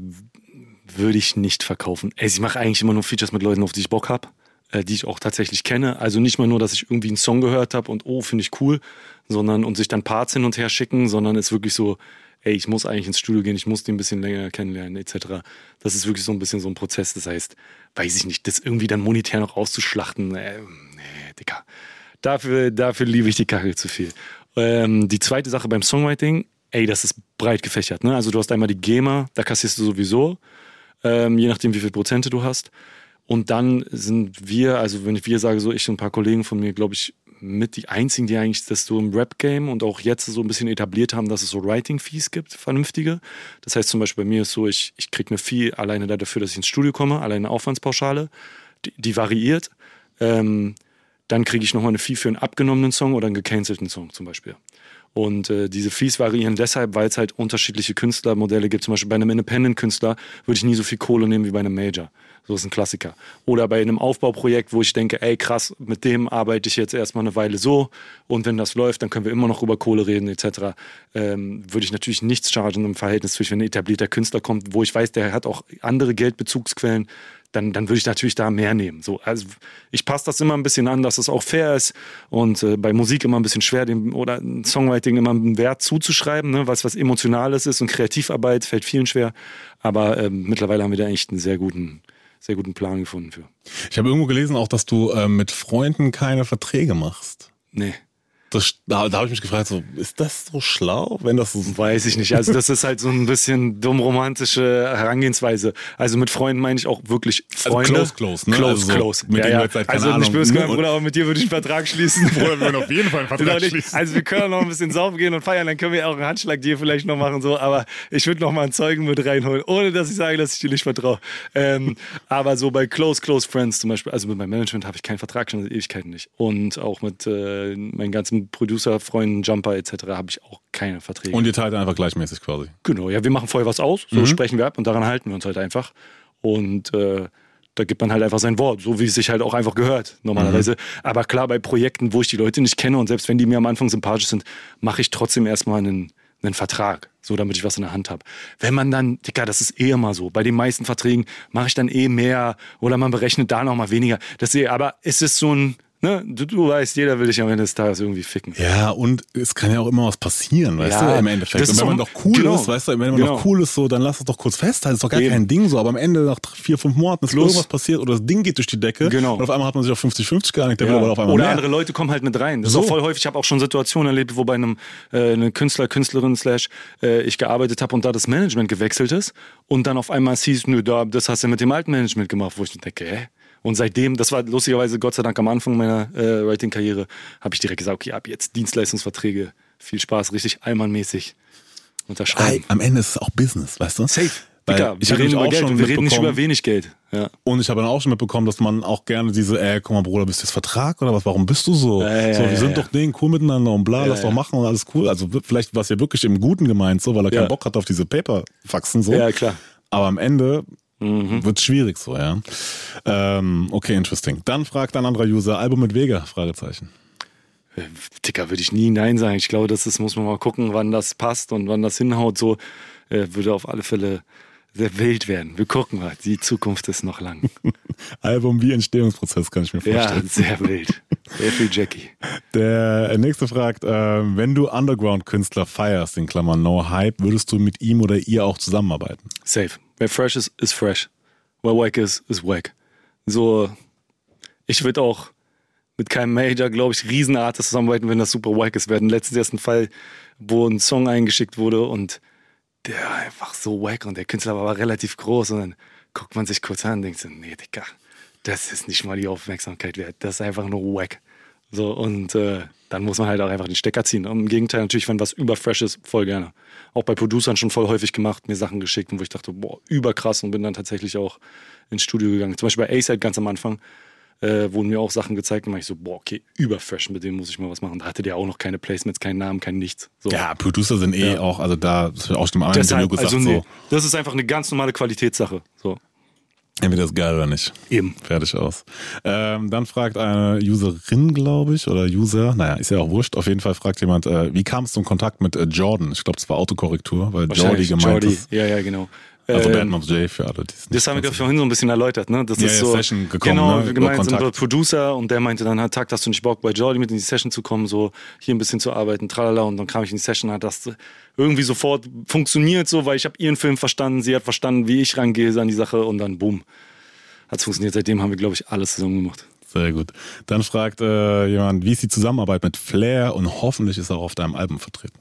würde ich nicht verkaufen. Ey, ich mache eigentlich immer nur Features mit Leuten, auf die ich Bock habe, die ich auch tatsächlich kenne. Also nicht mal nur, dass ich irgendwie einen Song gehört habe und oh, finde ich cool, sondern und sich dann Parts hin und her schicken, sondern es ist wirklich so, ey, ich muss eigentlich ins Studio gehen, ich muss den ein bisschen länger kennenlernen, etc. Das ist wirklich so ein bisschen so ein Prozess. Das heißt, weiß ich nicht, das irgendwie dann monetär noch auszuschlachten, äh, nee, Dicker. Dafür, dafür liebe ich die Kacke zu viel. Ähm, die zweite Sache beim Songwriting, ey, das ist breit gefächert. Ne? Also du hast einmal die GEMA, da kassierst du sowieso, ähm, je nachdem, wie viel Prozente du hast. Und dann sind wir, also wenn ich wir sage, so ich und ein paar Kollegen von mir, glaube ich, mit die einzigen, die eigentlich das so im Rap-Game und auch jetzt so ein bisschen etabliert haben, dass es so Writing-Fees gibt, vernünftige. Das heißt zum Beispiel bei mir ist so, ich, ich kriege eine Fee alleine dafür, dass ich ins Studio komme, alleine eine Aufwandspauschale, die, die variiert. Ähm, dann kriege ich nochmal eine Fee für einen abgenommenen Song oder einen gecancelten Song zum Beispiel. Und äh, diese Fees variieren deshalb, weil es halt unterschiedliche Künstlermodelle gibt. Zum Beispiel bei einem Independent-Künstler würde ich nie so viel Kohle nehmen wie bei einem Major. So ist ein Klassiker. Oder bei einem Aufbauprojekt, wo ich denke, ey krass, mit dem arbeite ich jetzt erstmal eine Weile so und wenn das läuft, dann können wir immer noch über Kohle reden etc. Ähm, würde ich natürlich nichts chargen im Verhältnis zu, wenn ein etablierter Künstler kommt, wo ich weiß, der hat auch andere Geldbezugsquellen, dann, dann würde ich natürlich da mehr nehmen. So, also ich passe das immer ein bisschen an, dass es auch fair ist und äh, bei Musik immer ein bisschen schwer, dem oder Songwriting immer einen Wert zuzuschreiben, ne, was was Emotionales ist und Kreativarbeit fällt vielen schwer. Aber ähm, mittlerweile haben wir da eigentlich einen sehr guten, sehr guten Plan gefunden für. Ich habe irgendwo gelesen auch, dass du äh, mit Freunden keine Verträge machst. Nee. Das, da da habe ich mich gefragt, so, ist das so schlau, wenn das so Weiß ich nicht. Also das ist halt so ein bisschen dumm romantische Herangehensweise. Also mit Freunden meine ich auch wirklich Freunde. Also close, close, ne? Close, Also so close. mit ja, ja. jetzt seit, keine also nicht Ahnung, böse ne? gemeint, Bruder, aber mit dir würde ich einen Vertrag schließen. Bruder, wir würden auf jeden Fall einen Vertrag Genau nicht. schließen. Also wir können noch ein bisschen saufen gehen und feiern, dann können wir auch einen Handschlag dir vielleicht noch machen, so. Aber ich würde noch mal einen Zeugen mit reinholen, ohne dass ich sage, dass ich dir nicht vertraue. Ähm, aber so bei Close, Close Friends zum Beispiel, also mit meinem Management habe ich keinen Vertrag schon seit Ewigkeiten nicht. Und auch mit äh, meinen ganzen Producer-Freunden, Jumper etc. habe ich auch keine Verträge. Und ihr teilt einfach gleichmäßig quasi. Genau, ja, wir machen vorher was aus, so Mhm. sprechen wir ab und daran halten wir uns halt einfach. Und äh, da gibt man halt einfach sein Wort, so wie es sich halt auch einfach gehört, normalerweise. Mhm. Aber klar, bei Projekten, wo ich die Leute nicht kenne und selbst wenn die mir am Anfang sympathisch sind, mache ich trotzdem erstmal einen, einen Vertrag, so damit ich was in der Hand habe. Wenn man dann, Dicker, das ist eh immer so. Bei den meisten Verträgen mache ich dann eh mehr oder man berechnet da nochmal weniger. Das eh, aber es ist so ein, ne, du, du weißt, jeder will dich am Ende des Tages irgendwie ficken. Ja, und es kann ja auch immer was passieren, weißt Ja, du, im Endeffekt. das Und wenn man doch cool genau. ist, weißt du, wenn man Genau. doch cool ist, so, dann lass es doch kurz festhalten. Ist doch gar Eben. kein Ding so. Aber am Ende, nach vier, fünf Monaten, ist Plus- irgendwas passiert oder das Ding geht durch die Decke. Genau. Und auf einmal hat man sich auf 50-50 geeinigt, der will Ja. aber auf einmal Oder mehr. andere Leute kommen halt mit rein. Das So. voll häufig. Ich habe auch schon Situationen erlebt, wo bei einem äh, einem Künstler, Künstlerin slash äh, ich gearbeitet habe und da das Management gewechselt ist und dann auf einmal hieß, nö, da, das hast du mit dem alten Management gemacht, wo ich denke, hä? Und seitdem, das war lustigerweise Gott sei Dank am Anfang meiner äh, Writing-Karriere, habe ich direkt gesagt, okay, ab jetzt Dienstleistungsverträge, viel Spaß, richtig allmannmäßig unterschreiben. Am Ende ist es auch Business, weißt du? Safe. Weil ich wir reden über Geld schon und wir reden nicht über wenig Geld. Ja. Und ich habe dann auch schon mitbekommen, dass man auch gerne diese, ey, guck mal, Bruder, bist du jetzt Vertrag oder was? Warum bist du so? Ja, so, wir ja, sind ja. doch Ding, cool miteinander und bla, lass doch machen und alles cool. Also vielleicht war es ja wirklich im Guten gemeint, so, weil er keinen Bock hat auf diese Paper-Faxen, so. Ja, klar. Aber am Ende Mhm. wird schwierig so, ja. Ähm, okay, interesting. Dann fragt ein anderer User, Album mit Vega? Fragezeichen. Äh, Dicker, würde ich nie Nein sagen. Ich glaube, das ist, muss man mal gucken, wann das passt und wann das hinhaut. So äh, würde auf alle Fälle sehr wild werden. Wir gucken mal. Die Zukunft ist noch lang. Album wie Entstehungsprozess, kann ich mir ja, vorstellen. sehr wild. Sehr viel Jackie. Der nächste fragt, äh, wenn du Underground-Künstler feierst, in Klammern No Hype, würdest du mit ihm oder ihr auch zusammenarbeiten? Safe. Wer fresh ist, ist fresh. Wer wack ist, ist wack. So, ich würde auch mit keinem Major, glaube ich, Riesenartists zusammenarbeiten, wenn das super wack ist. Wir hatten letztens erst einen Fall, wo ein Song eingeschickt wurde und der war einfach so wack und der Künstler war relativ groß und dann guckt man sich kurz an und denkt so, nee, Digga, das ist nicht mal die Aufmerksamkeit wert. Das ist einfach nur wack. So, und äh, dann muss man halt auch einfach den Stecker ziehen. Und Im Gegenteil, natürlich, wenn was überfresh ist, voll gerne. Auch bei Producern schon voll häufig gemacht, mir Sachen geschickt, wo ich dachte, boah, überkrass und bin dann tatsächlich auch ins Studio gegangen. Zum Beispiel bei A-Side ganz am Anfang äh, wurden mir auch Sachen gezeigt und war ich so, boah, okay, überfresh, mit dem muss ich mal was machen. Da hatte der auch noch keine Placements, keinen Namen, kein Nichts. So. Ja, Producer sind eh Ja. auch, also da, das wird auch schon Interview Deshalb, gesagt, also nee, so, das ist einfach eine ganz normale Qualitätssache. So. Entweder ist geil oder nicht. Eben. Fertig aus. Ähm, dann fragt eine Userin, glaube ich, oder User, naja, ist ja auch wurscht. Auf jeden Fall fragt jemand, äh, wie kam es zum Kontakt mit äh, Jordan? Ich glaube, es war Autokorrektur, weil Jordi gemeint Jordi. ist. Ja, ja, genau. Also Ähm, Bad Moms J für alle, die es Das haben wir wissen. gerade vorhin so ein bisschen erläutert, ne? Das Ja, ist ja, so Session gekommen, genau, ne? gemeinsam über Producer und der meinte dann, Tag, hast du nicht Bock bei Jordi mit in die Session zu kommen, so hier ein bisschen zu arbeiten, tralala und dann kam ich in die Session, hat das irgendwie sofort funktioniert so, weil ich habe ihren Film verstanden, sie hat verstanden, wie ich rangehe an die Sache und dann boom, hat's funktioniert. Seitdem haben wir glaube ich alles zusammen gemacht. Sehr gut. Dann fragt äh, jemand, wie ist die Zusammenarbeit mit Flair und hoffentlich ist er auch auf deinem Album vertreten.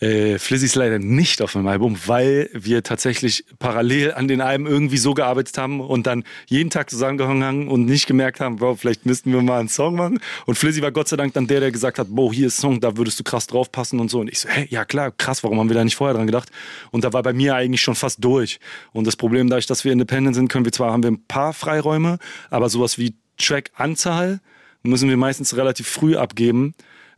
Äh, Flizzy ist leider nicht auf meinem Album, weil wir tatsächlich parallel an den Alben irgendwie so gearbeitet haben und dann jeden Tag zusammengehangen haben und nicht gemerkt haben, Bro, vielleicht müssten wir mal einen Song machen. Und Flizzy war Gott sei Dank dann der, der gesagt hat, Bro, hier ist Song, da würdest du krass draufpassen und so. Und ich so, hä, ja klar, krass, warum haben wir da nicht vorher dran gedacht? Und da war bei mir eigentlich schon fast durch. Und das Problem, dadurch, dass wir independent sind, können wir zwar, haben wir ein paar Freiräume, aber sowas wie Track-Anzahl müssen wir meistens relativ früh abgeben,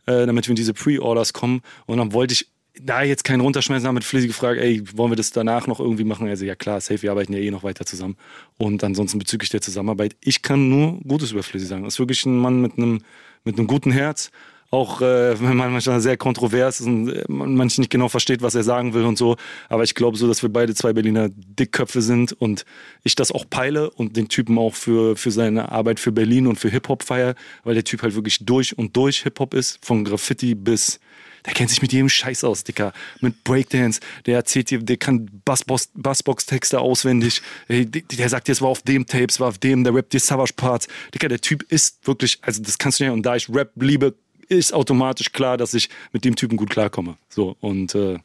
äh, damit wir in diese Pre-Orders kommen. Und dann wollte ich da jetzt keinen runterschmeißen, haben mit Flizzy gefragt, ey, wollen wir das danach noch irgendwie machen? Also ja klar, safe, wir arbeiten ja eh noch weiter zusammen. Und ansonsten bezüglich der Zusammenarbeit, ich kann nur Gutes über Flizzy sagen. Er ist wirklich ein Mann mit einem, mit einem guten Herz, auch äh, wenn man manchmal sehr kontrovers ist und äh, man manchmal nicht genau versteht, was er sagen will und so. Aber ich glaube so, dass wir beide zwei Berliner Dickköpfe sind und ich das auch peile und den Typen auch für, für seine Arbeit für Berlin und für Hip-Hop feier, weil der Typ halt wirklich durch und durch Hip-Hop ist, von Graffiti bis der kennt sich mit jedem Scheiß aus, Dicker. Mit Breakdance, der erzählt dir, der kann Bassbox-Texte auswendig. Der sagt dir, es war auf dem Tape, es war auf dem, der rappt dir Savage-Parts. Dicker, der Typ ist wirklich, also das kannst du nicht, und da ich Rap liebe, ist automatisch klar, dass ich mit dem Typen gut klarkomme. So, und äh,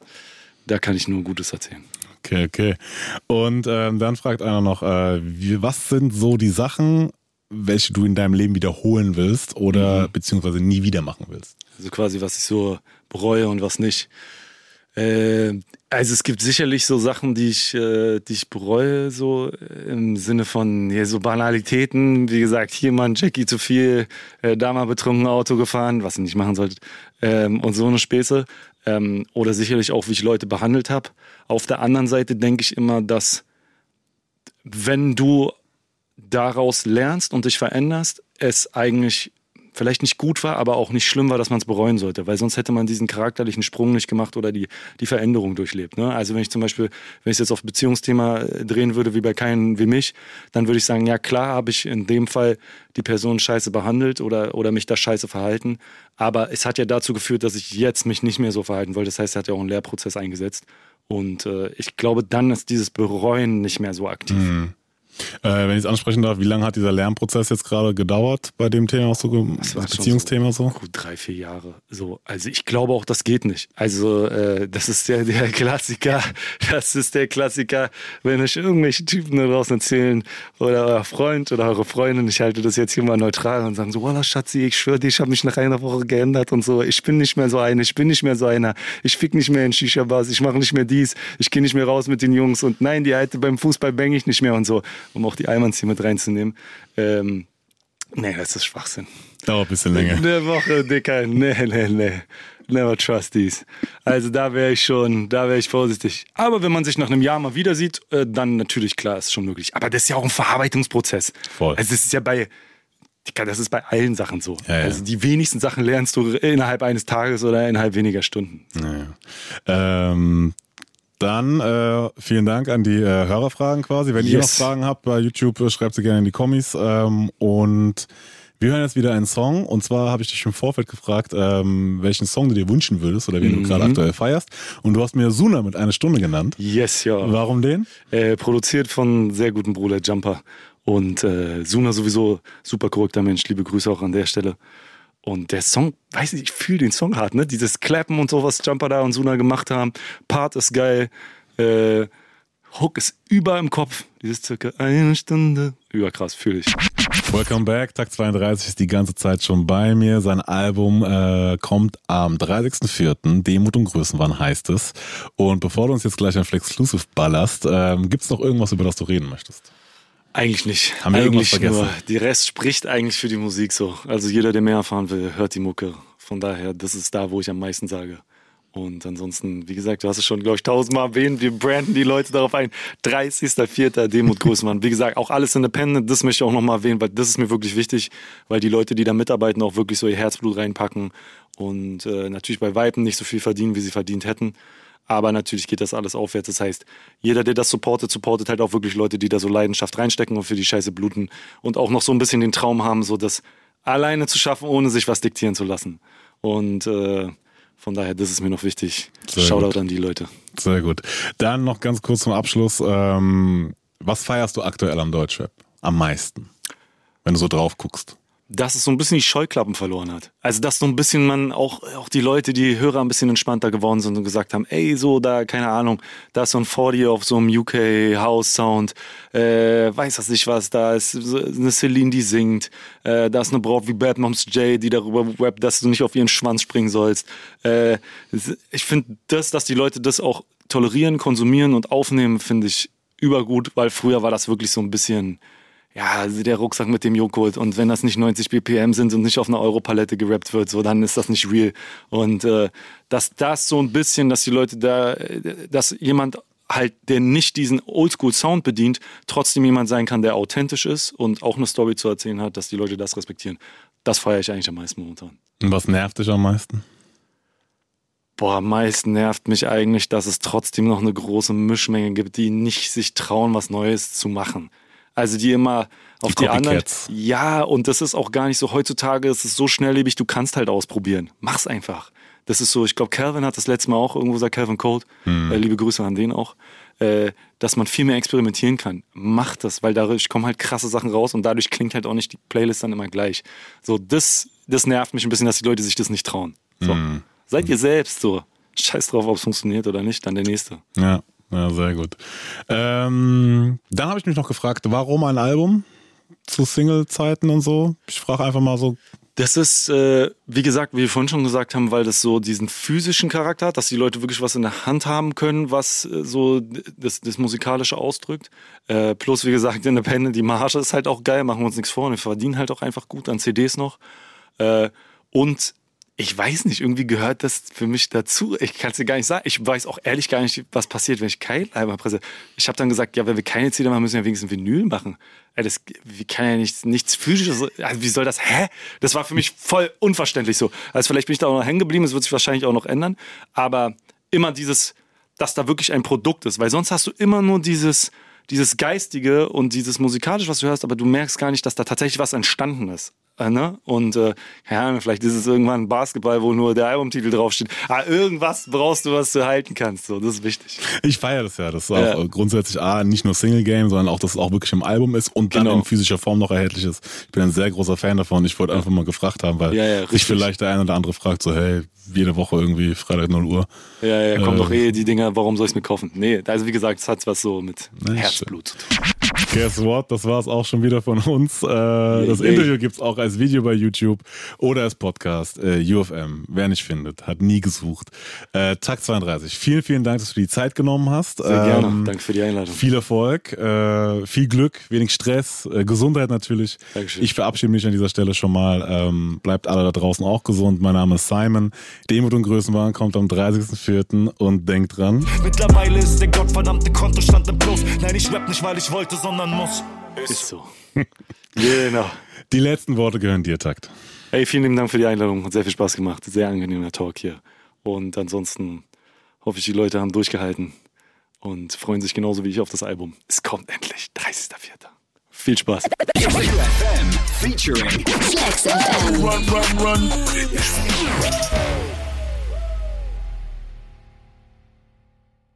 da kann ich nur Gutes erzählen. Okay, okay. Und ähm, dann fragt einer noch, äh, wie, was sind so die Sachen, welche du in deinem Leben wiederholen willst oder mhm. beziehungsweise nie wieder machen willst? Also quasi, was ich so bereue und was nicht. Äh, also es gibt sicherlich so Sachen, die ich, äh, die ich bereue, so im Sinne von ja, so Banalitäten. Wie gesagt, hier mal ein Jackie zu viel, äh, da mal betrunken Auto gefahren, was ihr nicht machen solltet, ähm, und so eine Späße. Ähm, oder sicherlich auch, wie ich Leute behandelt habe. Auf der anderen Seite denke ich immer, dass wenn du daraus lernst und dich veränderst, es eigentlich vielleicht nicht gut war, aber auch nicht schlimm war, dass man es bereuen sollte, weil sonst hätte man diesen charakterlichen Sprung nicht gemacht oder die, die Veränderung durchlebt. Ne? Also wenn ich zum Beispiel, wenn ich jetzt auf Beziehungsthema äh, drehen würde, wie bei keinen wie mich, dann würde ich sagen, ja klar habe ich in dem Fall die Person scheiße behandelt oder, oder mich da scheiße verhalten, aber es hat ja dazu geführt, dass ich jetzt mich nicht mehr so verhalten wollte. Das heißt, er hat ja auch einen Lehrprozess eingesetzt. Und äh, ich glaube, dann ist dieses Bereuen nicht mehr so aktiv. Mhm. Äh, wenn ich es ansprechen darf, wie lange hat dieser Lernprozess jetzt gerade gedauert bei dem Thema, so das Beziehungsthema so? Gut drei, vier Jahre. So, also ich glaube auch, das geht nicht. Also äh, das ist der, der Klassiker. Das ist der Klassiker, wenn euch irgendwelche Typen da draußen erzählen oder euer Freund oder eure Freundin, ich halte das jetzt hier mal neutral und sagen so, Wallah Schatzi, ich schwöre dir, ich habe mich nach einer Woche geändert und so. Ich bin nicht mehr so eine, ich bin nicht mehr so einer. Ich fick nicht mehr in Shisha-Bars, ich mache nicht mehr dies, ich gehe nicht mehr raus mit den Jungs und nein, die alte beim Fußball bang ich nicht mehr und so um auch die Almans hier mit reinzunehmen. Ähm, nee, das ist Schwachsinn. Dauert ein bisschen länger. Eine Woche, Dicker. Nee, nee, nee. Never trust these. Also da wäre ich schon, da wäre ich vorsichtig. Aber wenn man sich nach einem Jahr mal wieder sieht, äh, dann natürlich klar, ist schon möglich. Aber das ist ja auch ein Verarbeitungsprozz. Voll. Also das ist ja bei, das ist bei allen Sachen so. Ja, ja. Also die wenigsten Sachen lernst du innerhalb eines Tages oder innerhalb weniger Stunden. Ja, ähm, dann äh, vielen Dank an die äh, Hörerfragen quasi. Wenn yes. ihr noch Fragen habt bei YouTube, äh, schreibt sie gerne in die Kommis. Ähm, und wir hören jetzt wieder einen Song. Und zwar habe ich dich im Vorfeld gefragt, ähm, welchen Song du dir wünschen würdest oder wen mhm. du gerade aktuell feierst. Und du hast mir Suna mit einer Stunde genannt. Yes, ja. Warum den? Äh, produziert von sehr guten Bruder Jumper. Und äh, Suna sowieso super korrekter Mensch. Liebe Grüße auch an der Stelle. Und der Song, weiß nicht, ich fühle den Song hart, ne? Dieses Clappen und so, was Jumper da und Suna gemacht haben. Part ist geil. Äh, Hook ist über im Kopf. Dieses circa eine Stunde. Überkrass, fühle ich. Welcome back. Tag 32 ist die ganze Zeit schon bei mir. Sein Album äh, kommt am 30.04. Demut und Größenwahn heißt es. Und bevor du uns jetzt gleich ein Flexclusive ballerst, ähm, gibt es noch irgendwas, über das du reden möchtest? Eigentlich nicht. Haben wir eigentlich vergessen? Nur. Die Rest spricht eigentlich für die Musik so. Also jeder, der mehr erfahren will, hört die Mucke. Von daher, das ist da, wo ich am meisten sage. Und ansonsten, wie gesagt, du hast es schon, glaube ich, tausendmal erwähnt. Wir branden die Leute darauf ein. 30.04. Demut Größmann. Wie gesagt, auch alles independent. Das möchte ich auch nochmal erwähnen, weil das ist mir wirklich wichtig, weil die Leute, die da mitarbeiten, auch wirklich so ihr Herzblut reinpacken und äh, natürlich bei Weitem nicht so viel verdienen, wie sie verdient hätten. Aber natürlich geht das alles aufwärts. Das heißt, jeder, der das supportet, supportet halt auch wirklich Leute, die da so Leidenschaft reinstecken und für die Scheiße bluten und auch noch so ein bisschen den Traum haben, so das alleine zu schaffen, ohne sich was diktieren zu lassen. Und äh, von daher, das ist mir noch wichtig. Sehr Shoutout gut. an die Leute. Sehr gut. Dann noch ganz kurz zum Abschluss. Ähm, was feierst du aktuell am Deutschrap? Am meisten? Wenn du so drauf guckst dass es so ein bisschen die Scheuklappen verloren hat. Also dass so ein bisschen man auch, auch die Leute, die Hörer ein bisschen entspannter geworden sind und gesagt haben, ey, so da, keine Ahnung, da ist so ein 40 auf so einem UK House Sound, äh, weiß das nicht was, da ist eine Celine, die singt, äh, da ist eine Braut wie Bad Moms J, die darüber rappt, dass du nicht auf ihren Schwanz springen sollst. Äh, ich finde das, dass die Leute das auch tolerieren, konsumieren und aufnehmen, finde ich übergut, weil früher war das wirklich so ein bisschen ja, also der Rucksack mit dem Joghurt und wenn das nicht 90 BPM sind und nicht auf einer Europalette gerappt wird, so dann ist das nicht real. Und äh, dass das so ein bisschen, dass die Leute da, dass jemand halt, der nicht diesen Oldschool-Sound bedient, trotzdem jemand sein kann, der authentisch ist und auch eine Story zu erzählen hat, dass die Leute das respektieren. Das feiere ich eigentlich am meisten momentan. Und was nervt dich am meisten? Boah, am meisten nervt mich eigentlich, dass es trotzdem noch eine große Mischmenge gibt, die nicht sich trauen, was Neues zu machen. Also die immer auf die, die anderen. Ja, und das ist auch gar nicht so. Heutzutage ist es so schnelllebig, du kannst halt ausprobieren. Mach's einfach. Das ist so, ich glaube, Calvin hat das letzte Mal auch irgendwo gesagt, Calvin Cold, hm. äh, liebe Grüße an den auch, äh, dass man viel mehr experimentieren kann. Macht das, weil dadurch kommen halt krasse Sachen raus und dadurch klingt halt auch nicht die Playlist dann immer gleich. So, das, das nervt mich ein bisschen, dass die Leute sich das nicht trauen. So. Hm. Seid ihr selbst so. Scheiß drauf, ob es funktioniert oder nicht, dann der nächste. Ja, ja sehr gut. Ähm, dann habe ich mich noch gefragt, warum ein Album zu Single-Zeiten und so? Ich frage einfach mal so. Das ist, äh, wie gesagt, wie wir vorhin schon gesagt haben, weil das so diesen physischen Charakter hat, dass die Leute wirklich was in der Hand haben können, was äh, so das, das Musikalische ausdrückt. Äh, plus, wie gesagt, Independent, die Marge ist halt auch geil, machen wir uns nichts vor. Wir verdienen halt auch einfach gut an CDs noch. Äh, und ich weiß nicht, irgendwie gehört das für mich dazu. Ich kann es dir gar nicht sagen. Ich weiß auch ehrlich gar nicht, was passiert, wenn ich kein Album presse. Ich habe dann gesagt, ja, wenn wir keine CD machen, müssen wir wenigstens Vinyl machen. Ja, das wie kann ja nichts, nichts physisches. Also wie soll das? Hä? Das war für mich voll unverständlich so. Also vielleicht bin ich da auch noch hängen geblieben. Es wird sich wahrscheinlich auch noch ändern. Aber immer dieses, dass da wirklich ein Produkt ist, weil sonst hast du immer nur dieses dieses Geistige und dieses Musikalische, was du hörst, aber du merkst gar nicht, dass da tatsächlich was entstanden ist. Äh, ne? Und äh, ja, vielleicht ist es irgendwann Basketball, wo nur der Albumtitel draufsteht. Aber ah, irgendwas brauchst du, was du halten kannst. So, das ist wichtig. Ich feiere das ja. Das ist ja. auch grundsätzlich A, nicht nur Single Game, sondern auch, dass es auch wirklich im Album ist und dann genau. in physischer Form noch erhältlich ist. Ich bin ein sehr großer Fan davon. Ich wollte einfach mal gefragt haben, weil ja, sich vielleicht der eine oder andere fragt, so, hey, jede Woche irgendwie Freitag 0 Uhr. Ja, ja, kommen äh, doch eh die Dinger, warum soll ich es mir kaufen? Nee, also wie gesagt, es hat was so mit Herzblut zu tun. Guess what? Das war es auch schon wieder von uns. Äh, yeah, das yeah. Interview gibt es auch als Video bei YouTube oder als Podcast. Äh, UFM, wer nicht findet, hat nie gesucht. Äh, Tag 32. Vielen, vielen Dank, dass du die Zeit genommen hast. Sehr ähm, gerne. Danke für die Einladung. Viel Erfolg, äh, viel Glück, wenig Stress, Gesundheit natürlich. Dankeschön. Ich verabschiede mich an dieser Stelle schon mal. Ähm, bleibt alle da draußen auch gesund. Mein Name ist Simon. Demut und Größenwahn kommt am 30.04. und denkt dran. Mittlerweile ist der gottverdammte Kontostand im Plus. Nein, ich rap nicht, weil ich wollte, sondern muss. Ist so. genau. Die letzten Worte gehören dir, Takt. Hey, vielen lieben Dank für die Einladung. Hat sehr viel Spaß gemacht. Sehr angenehmer Talk hier. Und ansonsten hoffe ich, die Leute haben durchgehalten und freuen sich genauso wie ich auf das Album. Es kommt endlich, 30.04. Viel Spaß. featuring Flex FM. Run, run, run.